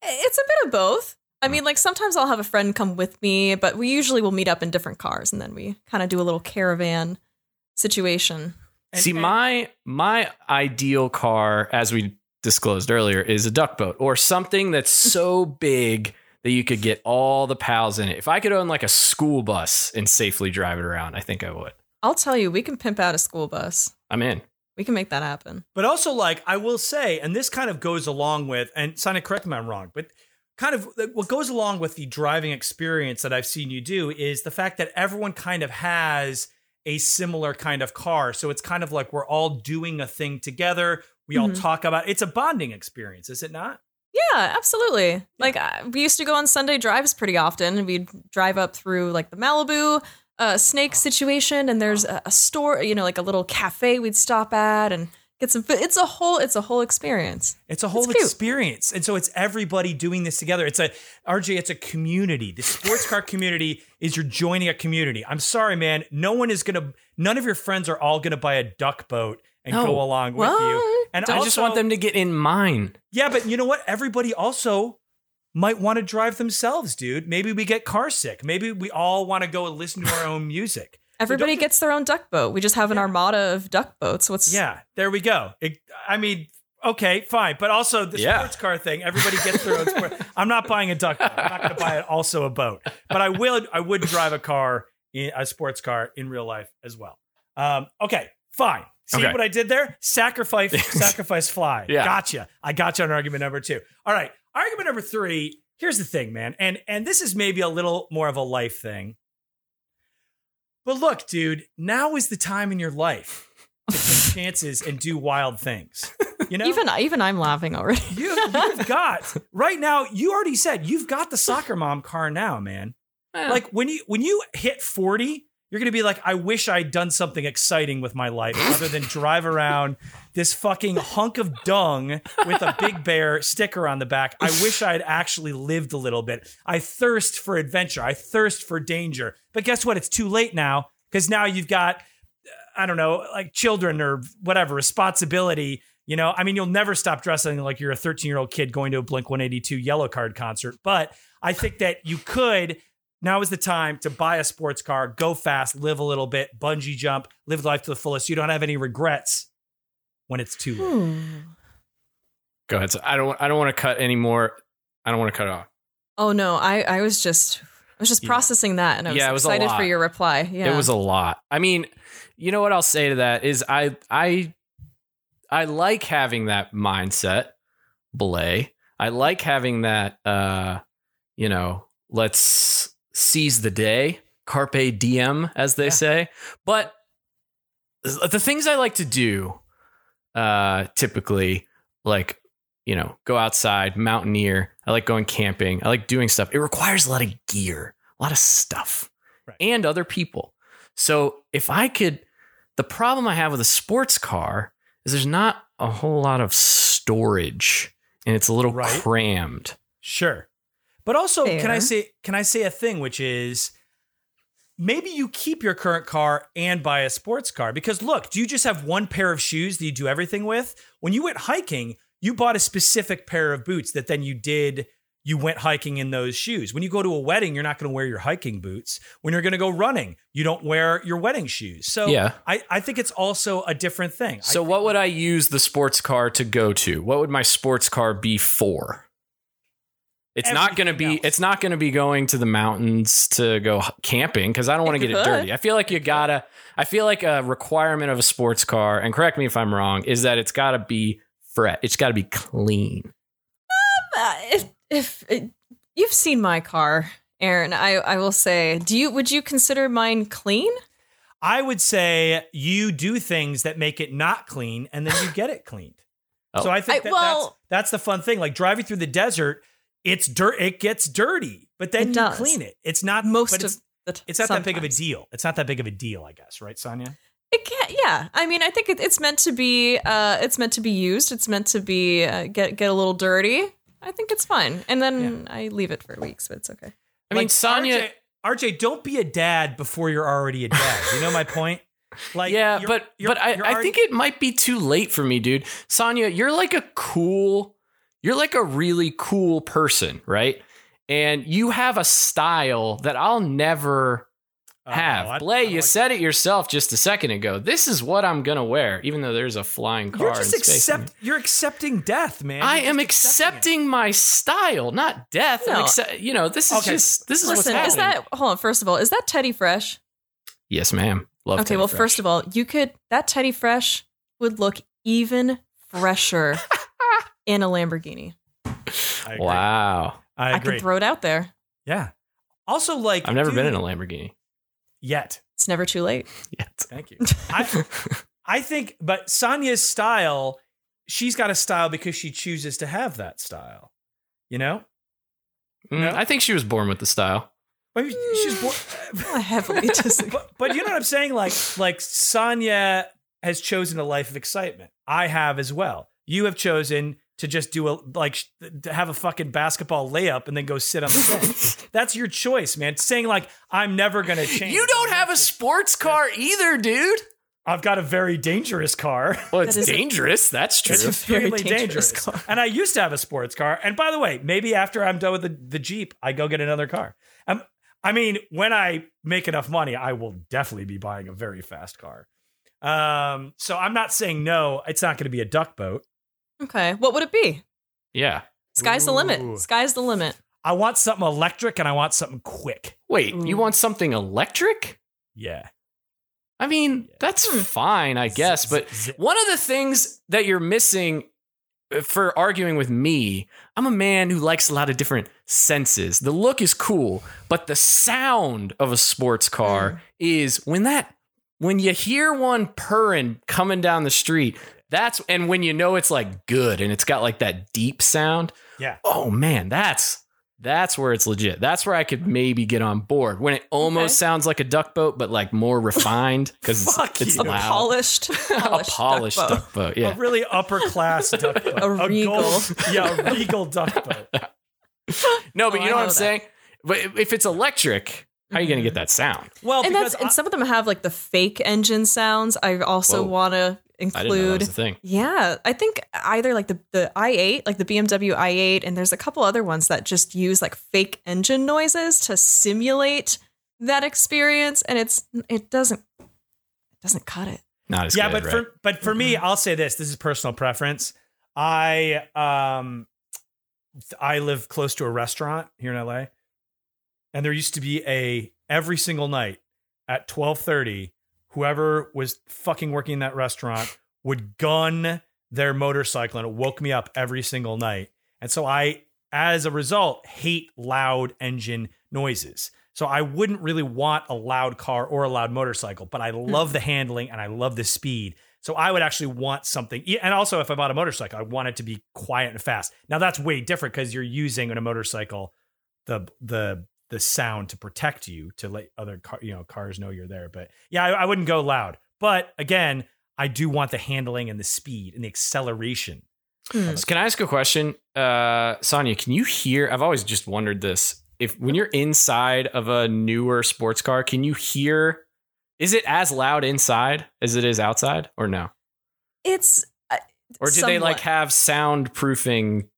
[SPEAKER 3] It's a bit of both. I mean, like sometimes I'll have a friend come with me, but we usually will meet up in different cars and then we kind of do a little caravan situation.
[SPEAKER 1] See, my my ideal car, as we disclosed earlier, is a duck boat or something that's so big that you could get all the pals in it. If I could own like a school bus and safely drive it around, I think I would.
[SPEAKER 3] I'll tell you, we can pimp out a school bus.
[SPEAKER 1] I'm in.
[SPEAKER 3] We can make that happen.
[SPEAKER 2] But also, like, I will say, and this kind of goes along with, and Sonja, correct me if I'm wrong, but kind of what goes along with the driving experience that I've seen you do is the fact that everyone kind of has a similar kind of car. So it's kind of like we're all doing a thing together. We all
[SPEAKER 3] Mhm.
[SPEAKER 2] talk about it's a bonding experience, is it not?
[SPEAKER 3] Yeah, absolutely. Like uh, we used to go on Sunday drives pretty often, and we'd drive up through like the Malibu uh, snake situation, and there's a, a store, you know, like a little cafe we'd stop at and get some. It's a whole, it's a whole experience.
[SPEAKER 2] It's a whole
[SPEAKER 3] It's
[SPEAKER 2] experience. And so it's everybody doing this together. It's a RJ, it's a community. The sports car community is you're joining a community. I'm sorry, man. No one is gonna none of your friends are all gonna buy a duck boat and
[SPEAKER 1] No.
[SPEAKER 2] go along with you. And
[SPEAKER 1] I just want them to get in mine.
[SPEAKER 2] Yeah, but you know what? Everybody also might want to drive themselves, dude. Maybe we get car sick. Maybe we all want to go and listen to our own music.
[SPEAKER 3] Everybody
[SPEAKER 2] don't-
[SPEAKER 3] gets their own duck boat. We just have an
[SPEAKER 2] Yeah.
[SPEAKER 3] armada of duck boats. What's
[SPEAKER 2] Yeah, there we go. It, I mean, okay, fine. But also the
[SPEAKER 1] Yeah.
[SPEAKER 2] sports car thing, everybody gets their own sport. I'm not buying a duck boat. I'm not going to buy it also a boat. But I will I would drive a car, in, a sports car in real life as well. Um, okay, fine. See
[SPEAKER 1] Okay.
[SPEAKER 2] what I did there? Sacrifice, sacrifice, fly.
[SPEAKER 1] Yeah.
[SPEAKER 2] Gotcha. I got you on argument number two. All right. Argument number three. Here's the thing, man. And and this is maybe a little more of a life thing. But look, dude, now is the time in your life to take chances and do wild things. You know,
[SPEAKER 3] even even I'm laughing already.
[SPEAKER 2] you, you've got right now. You already said you've got the soccer mom car now, man. Like when you when you hit forty, you're gonna be like, I wish I'd done something exciting with my life other than drive around this fucking hunk of dung with a big bear sticker on the back. I wish I'd actually lived a little bit. I thirst for adventure. I thirst for danger. But guess what? It's too late now because now you've got I don't know, like children or whatever responsibility. You know, I mean, you'll never stop dressing like you're a 13 year old kid going to a Blink 182 Yellowcard concert. But I think that you could. Now is the time to buy a sports car, go fast, live a little bit, bungee jump, live life to the fullest. You don't have any regrets when it's too late.
[SPEAKER 3] Hmm.
[SPEAKER 1] go ahead. So I don't. I don't want to cut anymore. I don't want to cut off.
[SPEAKER 3] Oh no, I I was just I was just
[SPEAKER 2] Yeah.
[SPEAKER 3] processing that, and I was,
[SPEAKER 1] Yeah, it was
[SPEAKER 3] excited for your reply. Yeah,
[SPEAKER 1] It was a lot. I mean, you know what I'll say to that is I I I like having that mindset, belay. I like having that uh, you know, let's seize the day, carpe diem as they
[SPEAKER 2] Yeah.
[SPEAKER 1] say. But the things I like to do uh typically like you know, go outside, mountaineer. I like going camping. I like doing stuff. It requires a lot of gear, a lot of stuff,
[SPEAKER 2] Right.
[SPEAKER 1] and other people. So if I could, the problem I have with a sports car is there's not a whole lot of storage, and it's a little
[SPEAKER 2] Right.
[SPEAKER 1] crammed.
[SPEAKER 2] Sure. But also, can I say can I say a thing which is maybe you keep your current car and buy a sports car because look, do you just have one pair of shoes that you do everything with? When you went hiking, you bought a specific pair of boots that then you did you went hiking in those shoes. When you go to a wedding, you're not going to wear your hiking boots. When you're going to go running, you don't wear your wedding shoes. So
[SPEAKER 1] Yeah.
[SPEAKER 2] I, I think it's also a different thing.
[SPEAKER 1] So
[SPEAKER 2] I,
[SPEAKER 1] what would I use the sports car to go to? What would my sports car be for? It's not going to be
[SPEAKER 2] else.
[SPEAKER 1] it's not going to be going to the mountains to go camping cuz I don't want to
[SPEAKER 3] You
[SPEAKER 1] get it dirty. I feel like you got to I feel like a requirement of a sports car and correct me if I'm wrong is that it's got to be fresh. It's got to be clean.
[SPEAKER 3] Uh, if if uh, you've seen my car, Aaron, I I will say, do you would you consider mine clean?
[SPEAKER 2] I would say you do things that make it not clean and then you get it cleaned.
[SPEAKER 1] Oh.
[SPEAKER 2] So I think
[SPEAKER 3] I- well-
[SPEAKER 2] that's that's the fun thing. Like driving through the desert, it's dirt. It gets dirty, but then
[SPEAKER 3] It
[SPEAKER 2] you
[SPEAKER 3] does.
[SPEAKER 2] clean it. It's not
[SPEAKER 3] Most
[SPEAKER 2] but
[SPEAKER 3] of
[SPEAKER 2] it's,
[SPEAKER 3] the t-
[SPEAKER 2] it's not that big of a deal. It's not that big of a deal, I guess, right, Sonja?
[SPEAKER 3] It can't. yeah. I mean, I think it, it's meant to be. Uh, it's meant to be used. It's meant to be uh, get get a little dirty. I think it's fine, and then I leave it for weeks, but it's okay.
[SPEAKER 1] I mean
[SPEAKER 2] Like,
[SPEAKER 1] Sonja
[SPEAKER 2] RJ, RJ, don't be a dad before you're already a dad. You know my point? Like,
[SPEAKER 1] yeah,
[SPEAKER 2] you're-
[SPEAKER 1] but
[SPEAKER 2] you're-
[SPEAKER 1] but I,
[SPEAKER 2] you're
[SPEAKER 1] I
[SPEAKER 2] already-
[SPEAKER 1] think it might be too late for me, dude. Sonja, you're like a cool, you're like a really cool person, right? And you have a style that I'll never
[SPEAKER 2] Uh-oh,
[SPEAKER 1] have.
[SPEAKER 2] I-
[SPEAKER 1] Bley,
[SPEAKER 2] I
[SPEAKER 1] you
[SPEAKER 2] like-
[SPEAKER 1] said it yourself just a second ago. This is what I'm gonna wear, even though there's a flying car.
[SPEAKER 2] You're just
[SPEAKER 1] in space.
[SPEAKER 2] accept. You're accepting death, man.
[SPEAKER 1] I
[SPEAKER 2] You're
[SPEAKER 1] am
[SPEAKER 2] accepting
[SPEAKER 1] accepting my style, not death.
[SPEAKER 3] No.
[SPEAKER 1] accept- you know, this is
[SPEAKER 2] Okay.
[SPEAKER 1] just this is
[SPEAKER 3] Listen,
[SPEAKER 1] what's
[SPEAKER 3] is that hold on? First of all, is that Teddy Fresh?
[SPEAKER 1] yes, ma'am. Love.
[SPEAKER 3] okay,
[SPEAKER 1] Teddy
[SPEAKER 3] well,
[SPEAKER 1] Fresh.
[SPEAKER 3] first of all, you could that Teddy Fresh would look even fresher in a Lamborghini.
[SPEAKER 2] I
[SPEAKER 1] wow,
[SPEAKER 2] I
[SPEAKER 3] I, can throw it out there.
[SPEAKER 2] yeah. Also, like
[SPEAKER 1] I've never been in a Lamborghini
[SPEAKER 2] yet.
[SPEAKER 3] It's never too late.
[SPEAKER 1] yet.
[SPEAKER 2] Thank you. I, I think, but Sonja's style, she's got a style because she chooses to have that style. You know,
[SPEAKER 1] Mm,
[SPEAKER 2] No?
[SPEAKER 1] I think she was born with the style.
[SPEAKER 2] I mean, she's born.
[SPEAKER 3] I heavily disagree.
[SPEAKER 2] but, but you know what I'm saying? Like, like Sonja has chosen a life of excitement. I have as well. You have chosen to just do a like sh- to have a fucking basketball layup and then go sit on the bench. That's your choice, man. Saying like I'm never gonna change.
[SPEAKER 1] You don't have a sports car either, dude.
[SPEAKER 2] I've got a very dangerous car.
[SPEAKER 1] Well,
[SPEAKER 3] That
[SPEAKER 1] it's
[SPEAKER 3] a-
[SPEAKER 1] dangerous. That's true.
[SPEAKER 2] It's
[SPEAKER 3] a very
[SPEAKER 2] extremely
[SPEAKER 3] dangerous
[SPEAKER 2] dangerous.
[SPEAKER 3] car.
[SPEAKER 2] And I used to have a sports car. And by the way, maybe after I'm done with the, the Jeep, I go get another car. Um, I mean, when I make enough money, I will definitely be buying a very fast car. Um, so I'm not saying no, it's not going to be a duck boat.
[SPEAKER 3] Okay, what would it be?
[SPEAKER 1] yeah.
[SPEAKER 3] Sky's the
[SPEAKER 2] Ooh.
[SPEAKER 3] limit. Sky's the limit.
[SPEAKER 2] I want something electric and I want something quick.
[SPEAKER 1] Wait,
[SPEAKER 3] Ooh.
[SPEAKER 1] you want something electric?
[SPEAKER 2] Yeah.
[SPEAKER 1] I mean, that's
[SPEAKER 3] Hmm.
[SPEAKER 1] fine, I guess. But one of the things that you're missing uh, for arguing with me, I'm a man who likes a lot of different senses. The look is cool, but the sound of a sports car is when that when you hear one purring coming down the street. That's and when you know it's like good and it's got like that deep sound.
[SPEAKER 2] Yeah.
[SPEAKER 1] Oh man, that's that's where it's legit. That's where I could maybe get on board when it almost
[SPEAKER 3] Okay.
[SPEAKER 1] sounds like a duck boat, but like more refined because it's, it's
[SPEAKER 2] you.
[SPEAKER 3] A
[SPEAKER 1] loud.
[SPEAKER 3] polished,
[SPEAKER 1] a
[SPEAKER 3] polished,
[SPEAKER 1] polished
[SPEAKER 3] duck boat.
[SPEAKER 1] duck boat. Yeah.
[SPEAKER 2] A really upper class duck boat.
[SPEAKER 3] A regal.
[SPEAKER 2] gold- yeah, a regal duck boat.
[SPEAKER 1] No, but
[SPEAKER 3] Oh,
[SPEAKER 1] you
[SPEAKER 3] I
[SPEAKER 1] know what I'm
[SPEAKER 3] that.
[SPEAKER 1] saying? But if it's electric, how are you going to mm-hmm. get that sound?
[SPEAKER 2] Well,
[SPEAKER 3] And
[SPEAKER 2] because
[SPEAKER 3] that's and some of them have like the fake engine sounds. I also want to
[SPEAKER 1] I didn't know that
[SPEAKER 3] include.
[SPEAKER 1] was the thing.
[SPEAKER 3] Yeah, I think either like the the i8, like the BMW i8, and there's a couple other ones that just use like fake engine noises to simulate that experience, and it's it doesn't it doesn't cut it.
[SPEAKER 1] Not as
[SPEAKER 2] yeah,
[SPEAKER 1] good,
[SPEAKER 2] but
[SPEAKER 1] right?
[SPEAKER 2] for but for me, I'll say this. This is personal preference. I um I live close to a restaurant here in LA. And there used to be a every single night at 12:30 whoever was fucking working in that restaurant would gun their motorcycle and it woke me up every single night. And so I as a result hate loud engine noises. So I wouldn't really want a loud car or a loud motorcycle, but I hmm. love the handling and I love the speed. So I would actually want something. And also, if I bought a motorcycle, I want it to be quiet and fast. Now that's way different because you're using in a motorcycle the the the sound to protect you to let other car, you know cars know you're there. But yeah, I, I wouldn't go loud. But again, I do want the handling and the speed and the acceleration.
[SPEAKER 1] So can I ask a question, uh, Sonja? Can you hear? I've always just wondered this. If when you're inside of a newer sports car, can you hear? Is it as loud inside as it is outside, or no?
[SPEAKER 3] It's uh,
[SPEAKER 1] Or do they like
[SPEAKER 3] somewhat.
[SPEAKER 1] have soundproofing?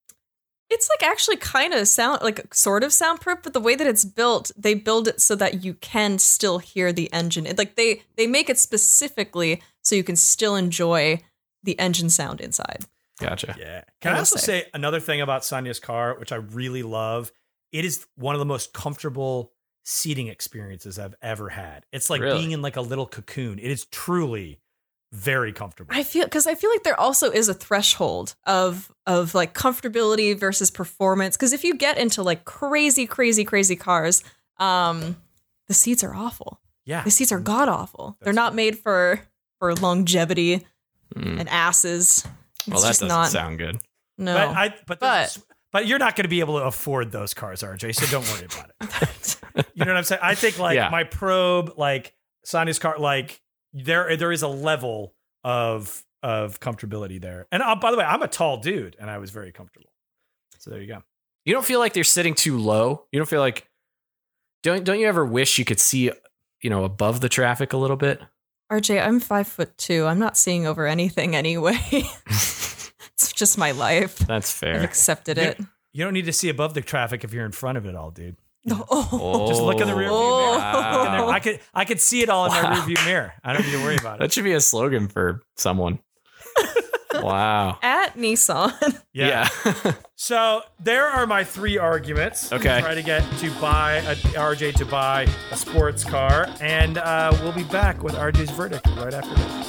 [SPEAKER 3] It's like actually kind of sound like sort of soundproof, but the way that it's built, they build it so that you can still hear the engine. It, like they they make it specifically so you can still enjoy the engine sound inside.
[SPEAKER 1] Gotcha.
[SPEAKER 2] Yeah. Can
[SPEAKER 3] I
[SPEAKER 2] I, also
[SPEAKER 3] say.
[SPEAKER 2] say another thing about Sonja's car, which I really love? It is one of the most comfortable seating experiences I've ever had. It's like
[SPEAKER 1] Really?
[SPEAKER 2] being in like a little cocoon. It is truly very comfortable.
[SPEAKER 3] I feel because I feel like there also is a threshold of of like comfortability versus performance. Because if you get into like crazy, crazy, crazy cars, um, the seats are awful.
[SPEAKER 2] yeah.
[SPEAKER 3] The seats are god awful. They're not made for for longevity
[SPEAKER 1] Mm.
[SPEAKER 3] and asses. It's
[SPEAKER 1] Well, that
[SPEAKER 3] just
[SPEAKER 1] doesn't
[SPEAKER 3] not.
[SPEAKER 1] sound good.
[SPEAKER 3] no.
[SPEAKER 2] But I but
[SPEAKER 3] But-
[SPEAKER 2] but you're not going to be able to afford those cars, RJ. So don't worry about it. You know what I'm saying? I think like
[SPEAKER 1] Yeah.
[SPEAKER 2] my probe, like Sonja's car, like there there is a level of of comfortability there. And uh, by the way, I'm a tall dude, and I was very comfortable. So there you go.
[SPEAKER 1] You don't feel like they're sitting too low. You don't feel like don't don't you ever wish you could see you know above the traffic a little bit?
[SPEAKER 3] RJ, I'm five foot two. I'm not seeing over anything anyway. it's just my life.
[SPEAKER 1] That's
[SPEAKER 3] I've
[SPEAKER 1] fair.
[SPEAKER 3] accepted
[SPEAKER 2] Yeah.
[SPEAKER 3] it.
[SPEAKER 2] You don't need to see above the traffic if you're in front of it all, dude.
[SPEAKER 3] Oh.
[SPEAKER 2] Just look in the rear view
[SPEAKER 3] Oh.
[SPEAKER 2] mirror. Look. I could I could see it all in my
[SPEAKER 1] Wow.
[SPEAKER 2] rear view mirror. I don't need to worry about it.
[SPEAKER 1] That should be a slogan for someone. wow.
[SPEAKER 3] At Nissan.
[SPEAKER 2] Yeah.
[SPEAKER 1] Yeah.
[SPEAKER 2] So there are my three arguments.
[SPEAKER 1] Okay.
[SPEAKER 2] Try to get to buy a, RJ to buy a sports car, and uh, we'll be back with RJ's verdict right after this.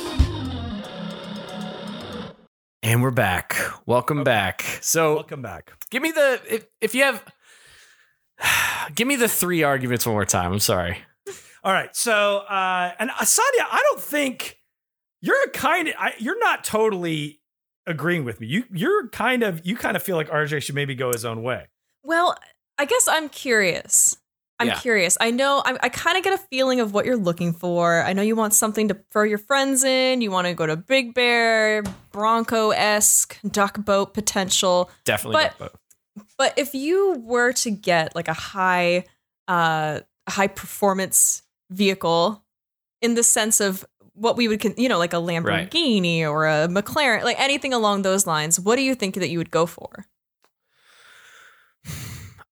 [SPEAKER 1] and we're back. Welcome back. So
[SPEAKER 2] Welcome back.
[SPEAKER 1] give me the if, if you have give me the three arguments one more time. I'm sorry.
[SPEAKER 2] All right. So, uh, and uh, Sadia, I don't think you're a kind of I, you're not totally agreeing with me. You you're kind of you kind of feel like RJ should maybe go his own way.
[SPEAKER 3] Well, I guess I'm curious. I'm
[SPEAKER 1] Yeah.
[SPEAKER 3] curious. I know I, I kind of get a feeling of what you're looking for. I know you want something to throw your friends in. You want to go to Big Bear, Bronco esque, duck boat potential.
[SPEAKER 1] Definitely
[SPEAKER 3] But-
[SPEAKER 1] duck boat.
[SPEAKER 3] But if you were to get like a high, uh, high performance vehicle, in the sense of what we would, you know, like a
[SPEAKER 1] Right.
[SPEAKER 3] Lamborghini or a McLaren, like anything along those lines, what do you think that you would go for?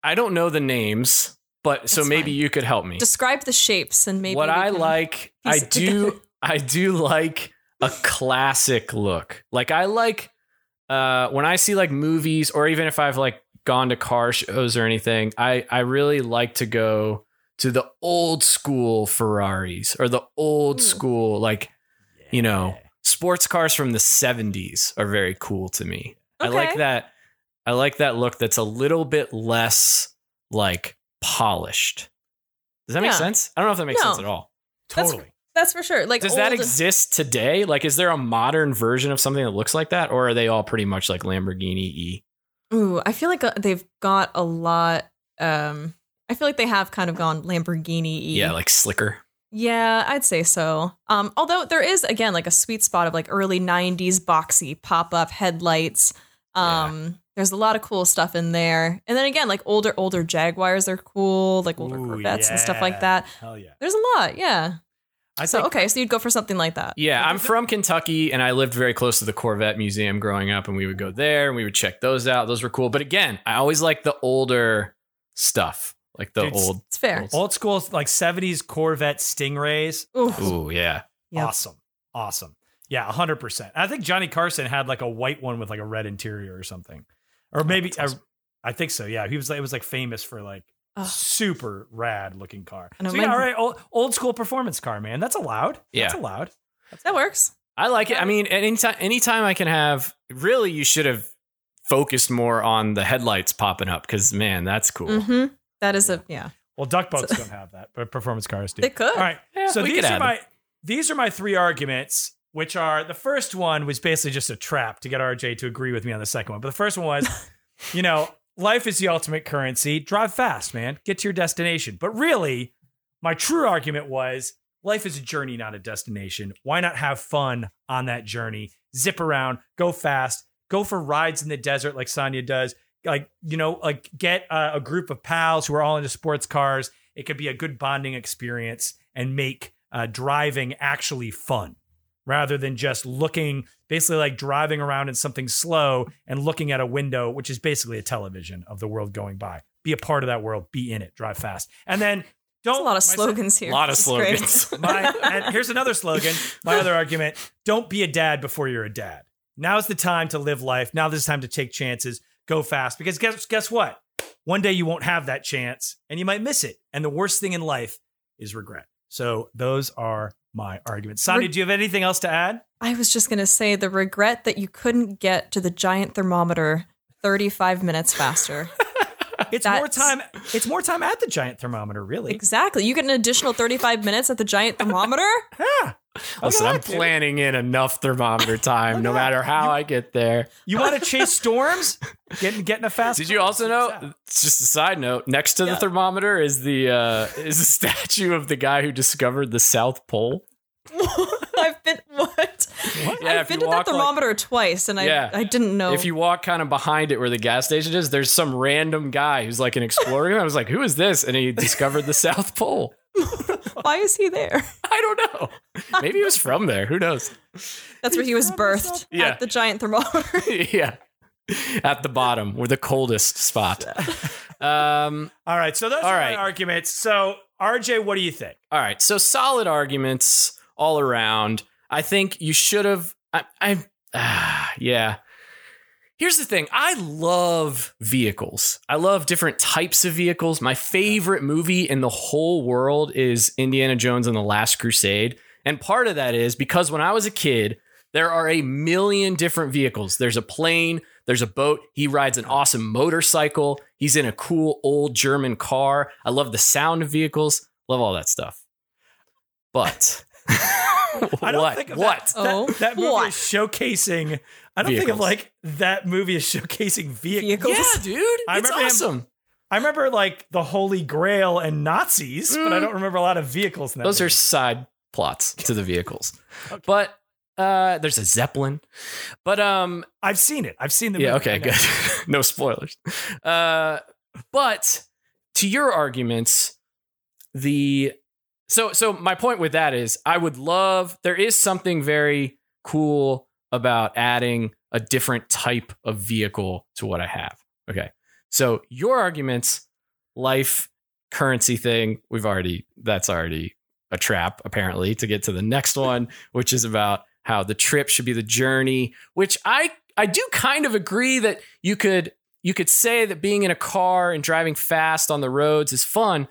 [SPEAKER 1] I don't know the names, but so
[SPEAKER 3] That's
[SPEAKER 1] maybe
[SPEAKER 3] fine.
[SPEAKER 1] you could help me.
[SPEAKER 3] Describe the shapes and maybe
[SPEAKER 1] what I like, I do. I do like a classic look. Like I like uh, when I see like movies, or even if I've like gone to car shows or anything, I I really like to go to the old school Ferraris or the old
[SPEAKER 3] Ooh.
[SPEAKER 1] school like you know sports cars from the 70s are very cool to me. I like that. I like that look that's a little bit less like polished. Does that make sense? I don't know if that makes
[SPEAKER 3] No.
[SPEAKER 1] sense at all.
[SPEAKER 3] That's-
[SPEAKER 2] totally.
[SPEAKER 3] That's for sure. Like
[SPEAKER 1] Does that exist today? Like, is there a modern version of something that looks like that, or are they all pretty much like Lamborghini E?
[SPEAKER 3] Ooh, I feel like uh, they've got a lot. Um, I feel like they have kind of gone Lamborghini.
[SPEAKER 1] Yeah, like slicker.
[SPEAKER 3] yeah, I'd say so. Um, although there is again like a sweet spot of like early '90s boxy pop up headlights. Um, there's a lot of cool stuff in there, and then again like older older Jaguars are cool, like older
[SPEAKER 2] Ooh,
[SPEAKER 3] Corvettes and stuff like that.
[SPEAKER 2] Hell yeah.
[SPEAKER 3] There's a lot, yeah.
[SPEAKER 2] I
[SPEAKER 3] So
[SPEAKER 2] think
[SPEAKER 3] okay, so you'd go for something like that.
[SPEAKER 1] Yeah, I'm from Kentucky, and I lived very close to the Corvette Museum growing up, and we would go there and we would check those out. Those were cool. But again, I always like the older stuff, like the
[SPEAKER 2] Dude, s-
[SPEAKER 1] old.
[SPEAKER 3] It's fair.
[SPEAKER 1] old-
[SPEAKER 2] old school like 70s Corvette Stingrays.
[SPEAKER 3] Ooh,
[SPEAKER 1] Ooh, yeah.
[SPEAKER 3] Yep.
[SPEAKER 2] Awesome. Awesome. Yeah, 100%. I think Johnny Carson had like a white one with like a red interior or something. Or oh, maybe
[SPEAKER 1] that's awesome.
[SPEAKER 2] I, I think so. Yeah, he was like it was like famous for like
[SPEAKER 3] Ugh.
[SPEAKER 2] super rad looking car.
[SPEAKER 3] I know,
[SPEAKER 2] so yeah, all right, old, old school performance car, man. That's allowed. Yeah. That's
[SPEAKER 1] Yeah.
[SPEAKER 2] allowed.
[SPEAKER 3] that works.
[SPEAKER 1] I like it. I mean, anytime anytime I can have really you should have focused more on the headlights popping up because man, that's cool.
[SPEAKER 3] hmm That is a yeah.
[SPEAKER 2] Well, duck boats don't have that, but performance cars do.
[SPEAKER 3] They could.
[SPEAKER 2] All right.
[SPEAKER 1] Yeah,
[SPEAKER 2] so these are
[SPEAKER 1] add
[SPEAKER 2] my these are my three arguments, which are the first one was basically just a trap to get RJ to agree with me on the second one. But the first one was, you know, life is the ultimate currency. Drive fast, man. Get to your destination. But really, my true argument was life is a journey, not a destination. Why not have fun on that journey? Zip around, go fast, go for rides in the desert like Sonja does. Like, you know, like get uh, a group of pals who are all into sports cars. It could be a good bonding experience and make uh, driving actually fun rather than just looking basically like driving around in something slow and looking at a window, which is basically a television of the world going by. Be a part of that world, be in it, drive fast. And then don't
[SPEAKER 3] There's a lot of
[SPEAKER 2] my se-
[SPEAKER 3] slogans here.
[SPEAKER 1] A lot of
[SPEAKER 3] This is great.
[SPEAKER 1] slogans.
[SPEAKER 2] my and here's another slogan. My other argument: Don't be a dad before you're a dad. Now's the time to live life. Now this time to take chances. Go fast because guess guess what? One day you won't have that chance and you might miss it. And the worst thing in life is regret. So those are my argument. Sonja,
[SPEAKER 3] Reg-
[SPEAKER 2] do you have anything else to add?
[SPEAKER 3] I was just gonna say the regret that you couldn't get to the giant thermometer 35 minutes faster.
[SPEAKER 2] It's more time. It's more time at the giant thermometer, really.
[SPEAKER 3] exactly. You get an additional 35 minutes at the giant thermometer.
[SPEAKER 2] Yeah.
[SPEAKER 1] Listen, I'm
[SPEAKER 2] that, dude.
[SPEAKER 1] planning in enough thermometer time, no matter how I get there.
[SPEAKER 2] You want to chase storms? Getting getting a fast.
[SPEAKER 1] Did you also know? It's just a side note. Next to
[SPEAKER 2] Yeah.
[SPEAKER 1] the thermometer is the uh, is a statue of the guy who discovered the South Pole.
[SPEAKER 3] I've been what?
[SPEAKER 1] Yeah,
[SPEAKER 3] I've been to that
[SPEAKER 1] walk, like-
[SPEAKER 3] thermometer twice, and I
[SPEAKER 1] Yeah.
[SPEAKER 3] I didn't know.
[SPEAKER 1] If you walk kind of behind it where the gas station is, there's some random guy who's like an explorer. I was like, "Who is this?" And he discovered the South Pole.
[SPEAKER 3] why is he there?
[SPEAKER 1] I don't know. Maybe he was from there. Who knows?
[SPEAKER 3] That's where he was birthed
[SPEAKER 1] Yeah.
[SPEAKER 3] at the giant thermometer.
[SPEAKER 1] yeah. At the bottom, where the coldest spot. Um,
[SPEAKER 2] All right, so those
[SPEAKER 1] All
[SPEAKER 2] are
[SPEAKER 1] right.
[SPEAKER 2] my arguments. So, RJ, what do you think?
[SPEAKER 1] all right. So solid arguments all around. I think you should have. I, I ah, yeah. Here's the thing. I love vehicles. I love different types of vehicles. My favorite movie in the whole world is Indiana Jones and the Last Crusade. And part of that is because when I was a kid, there are a million different vehicles. There's a plane, there's a boat. He rides an awesome motorcycle. He's in a cool old German car. I love the sound of vehicles. Love all that stuff. But
[SPEAKER 2] I don't
[SPEAKER 1] what?
[SPEAKER 2] think of
[SPEAKER 1] what?
[SPEAKER 2] That,
[SPEAKER 3] Oh,
[SPEAKER 2] that, that movie
[SPEAKER 3] what?
[SPEAKER 2] is showcasing. I don't think of like that movie is showcasing vehicles.
[SPEAKER 3] Vehicles.
[SPEAKER 1] Yeah, dude.
[SPEAKER 2] I
[SPEAKER 1] it's
[SPEAKER 2] remember him-
[SPEAKER 1] awesome.
[SPEAKER 2] I remember like the Holy Grail and Nazis, but I
[SPEAKER 1] Mm.
[SPEAKER 2] don't remember a lot of vehicles in that.
[SPEAKER 1] Those are side plots to the vehicles. But uh there's a Zeppelin. But um
[SPEAKER 2] I've seen it. I've seen the
[SPEAKER 1] yeah,
[SPEAKER 2] movie. I
[SPEAKER 1] okay, good. no spoilers. Uh but to your arguments, the so so my point with that is I would love there is something very cool about adding a different type of vehicle to what I have. Okay. So your arguments, life currency thing, we've already that's already a trap apparently to get to the next one, which is about how the trip should be the journey, which I I do kind of agree that you could you could say that being in a car and driving fast on the roads is fun.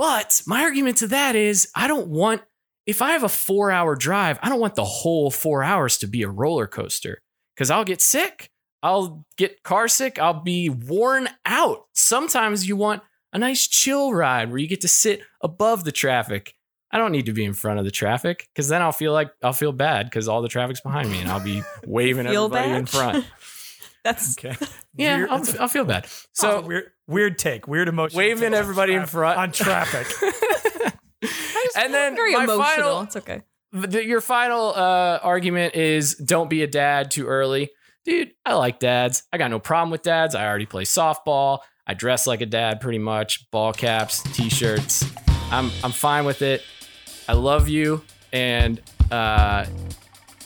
[SPEAKER 1] But my argument to that is I don't want if I have a 4-hour drive, I don't want the whole 4 hours to be a roller coaster cuz I'll get sick. I'll get car sick. I'll be worn out. Sometimes you want a nice chill ride where you get to sit above the traffic. I don't need to be in front of the traffic because then I'll feel like I'll feel bad because all the traffic's behind me and I'll be waving everybody
[SPEAKER 3] bad?
[SPEAKER 1] in front.
[SPEAKER 3] That's
[SPEAKER 2] Okay.
[SPEAKER 1] Yeah,
[SPEAKER 2] Weird-
[SPEAKER 1] I'll, I'll feel bad. So
[SPEAKER 2] weird, weird take, weird emotion.
[SPEAKER 1] waving everybody in front
[SPEAKER 2] on traffic.
[SPEAKER 1] and then
[SPEAKER 3] very
[SPEAKER 1] my
[SPEAKER 3] emotional.
[SPEAKER 1] final,
[SPEAKER 3] it's okay.
[SPEAKER 1] the- your final uh, argument is don't be a dad too early. Dude, I like dads. I got no problem with dads. I already play softball. I dress like a dad pretty much. Ball caps, t-shirts. I'm I'm fine with it. I love you and uh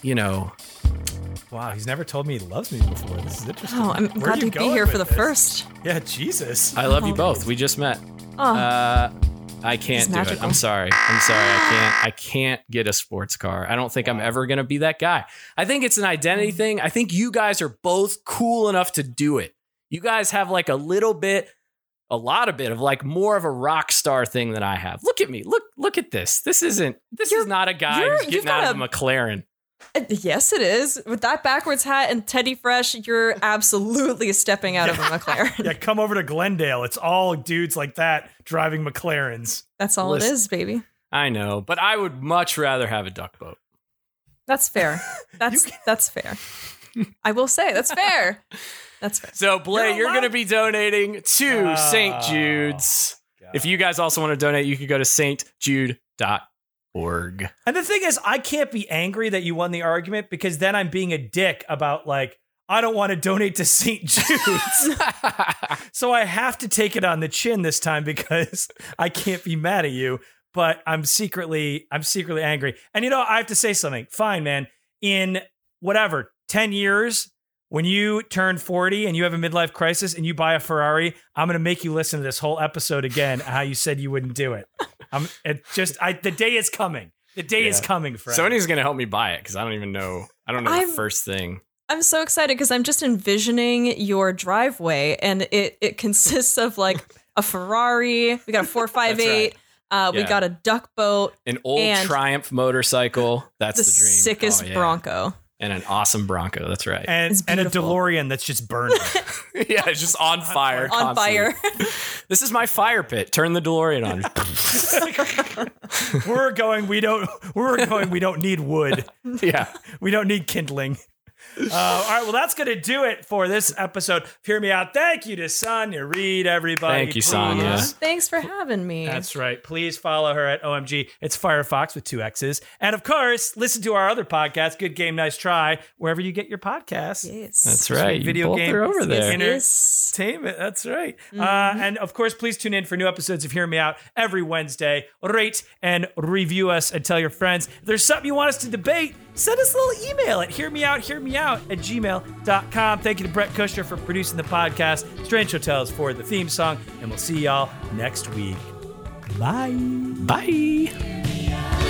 [SPEAKER 1] you know,
[SPEAKER 2] Wow, he's never told me he loves me before. This is interesting.
[SPEAKER 3] Oh, I'm
[SPEAKER 2] Where
[SPEAKER 3] glad to be here for the
[SPEAKER 2] this?
[SPEAKER 3] first.
[SPEAKER 2] Yeah, Jesus.
[SPEAKER 1] I love you
[SPEAKER 3] Oh.
[SPEAKER 1] both. We just met.
[SPEAKER 3] Oh,
[SPEAKER 1] Uh I can't do it. I'm sorry. I'm sorry. I can't I can't get a sports car. I don't think I'm ever going to be that guy. I think it's an identity
[SPEAKER 3] Mm.
[SPEAKER 1] thing. I think you guys are both cool enough to do it. You guys have like a little bit a lot of bit of like more of a rock star thing than I have. Look at me. Look look at this. This isn't this is
[SPEAKER 3] You're-
[SPEAKER 1] not a guy
[SPEAKER 3] you're-
[SPEAKER 1] who's getting
[SPEAKER 3] got
[SPEAKER 1] out of
[SPEAKER 3] a-
[SPEAKER 1] a McLaren.
[SPEAKER 3] Uh, yes, it is. With that backwards hat and Teddy Fresh, you're absolutely stepping out of a McLaren.
[SPEAKER 2] Yeah, come over to Glendale. It's all dudes like that driving McLarens.
[SPEAKER 3] That's all
[SPEAKER 1] Listen.
[SPEAKER 3] it is, baby.
[SPEAKER 1] I know, but I would much rather have a duck boat.
[SPEAKER 3] That's fair. That's that's fair. I will say that's fair. That's fair.
[SPEAKER 1] So, Bley,
[SPEAKER 2] You're
[SPEAKER 1] you're, going to be donating to
[SPEAKER 2] Oh,
[SPEAKER 1] St. Jude's. If you guys also want to donate, you can go to stjude.org.
[SPEAKER 2] And the thing is, I can't be angry that you won the argument because then I'm being a dick about like I don't want to donate to St. Jude's. so I have to take it on the chin this time because I can't be mad at you, but I'm secretly I'm secretly angry. And you know, I have to say something. Fine, man. In whatever, 10 years when you turn 40 and you have a midlife crisis and you buy a Ferrari, I'm going to make you listen to this whole episode again how you said you wouldn't do it. I'm it just I the day is coming. The day is coming, friend.
[SPEAKER 1] Sonja's going to help me buy it because I don't even know. I don't know
[SPEAKER 3] I'm-
[SPEAKER 1] the first thing.
[SPEAKER 3] I'm so excited because I'm just envisioning your driveway, and it it consists of like a Ferrari. We got a four five eight. Uh, we
[SPEAKER 1] Yeah.
[SPEAKER 3] got a duck boat.
[SPEAKER 1] An old Triumph motorcycle. That's
[SPEAKER 3] The,
[SPEAKER 1] the, dream.
[SPEAKER 3] sickest
[SPEAKER 1] Oh, yeah.
[SPEAKER 3] Bronco.
[SPEAKER 1] And an awesome Bronco. That's right.
[SPEAKER 2] and and a
[SPEAKER 3] beautiful.
[SPEAKER 2] DeLorean that's just burning.
[SPEAKER 1] yeah, it's just on fire.
[SPEAKER 3] On
[SPEAKER 1] constantly.
[SPEAKER 3] fire.
[SPEAKER 1] This is my fire pit. Turn the DeLorean on.
[SPEAKER 2] we're going. We don't. We're going. We don't need wood.
[SPEAKER 1] yeah.
[SPEAKER 2] We don't need kindling. Uh, all right. Well, that's going to do it for this episode. Hear me out. Thank you to Sonja Reid, everybody.
[SPEAKER 1] Thank you,
[SPEAKER 2] Please-
[SPEAKER 1] Sonja.
[SPEAKER 3] Thanks for having me.
[SPEAKER 2] That's right. Please follow her at OMG. It's Firefox with two X's. And of course, listen to our other podcast, Good Game, Nice Try, wherever you get your podcasts.
[SPEAKER 3] yes.
[SPEAKER 1] That's right. You
[SPEAKER 2] Video
[SPEAKER 1] both
[SPEAKER 2] game
[SPEAKER 1] are over there.
[SPEAKER 2] in it. Entertainment. That's right. Uh, and of course, please tune in for new episodes of Hear Me Out every Wednesday. Rate and review us and tell your friends. If there's something you want us to debate, send us a little email at hear me out, hear me out at gmail.com. Thank you to Brett Kushner for producing the podcast, Strange Hotels for the theme song, and we'll see y'all next week. Bye.
[SPEAKER 1] Bye.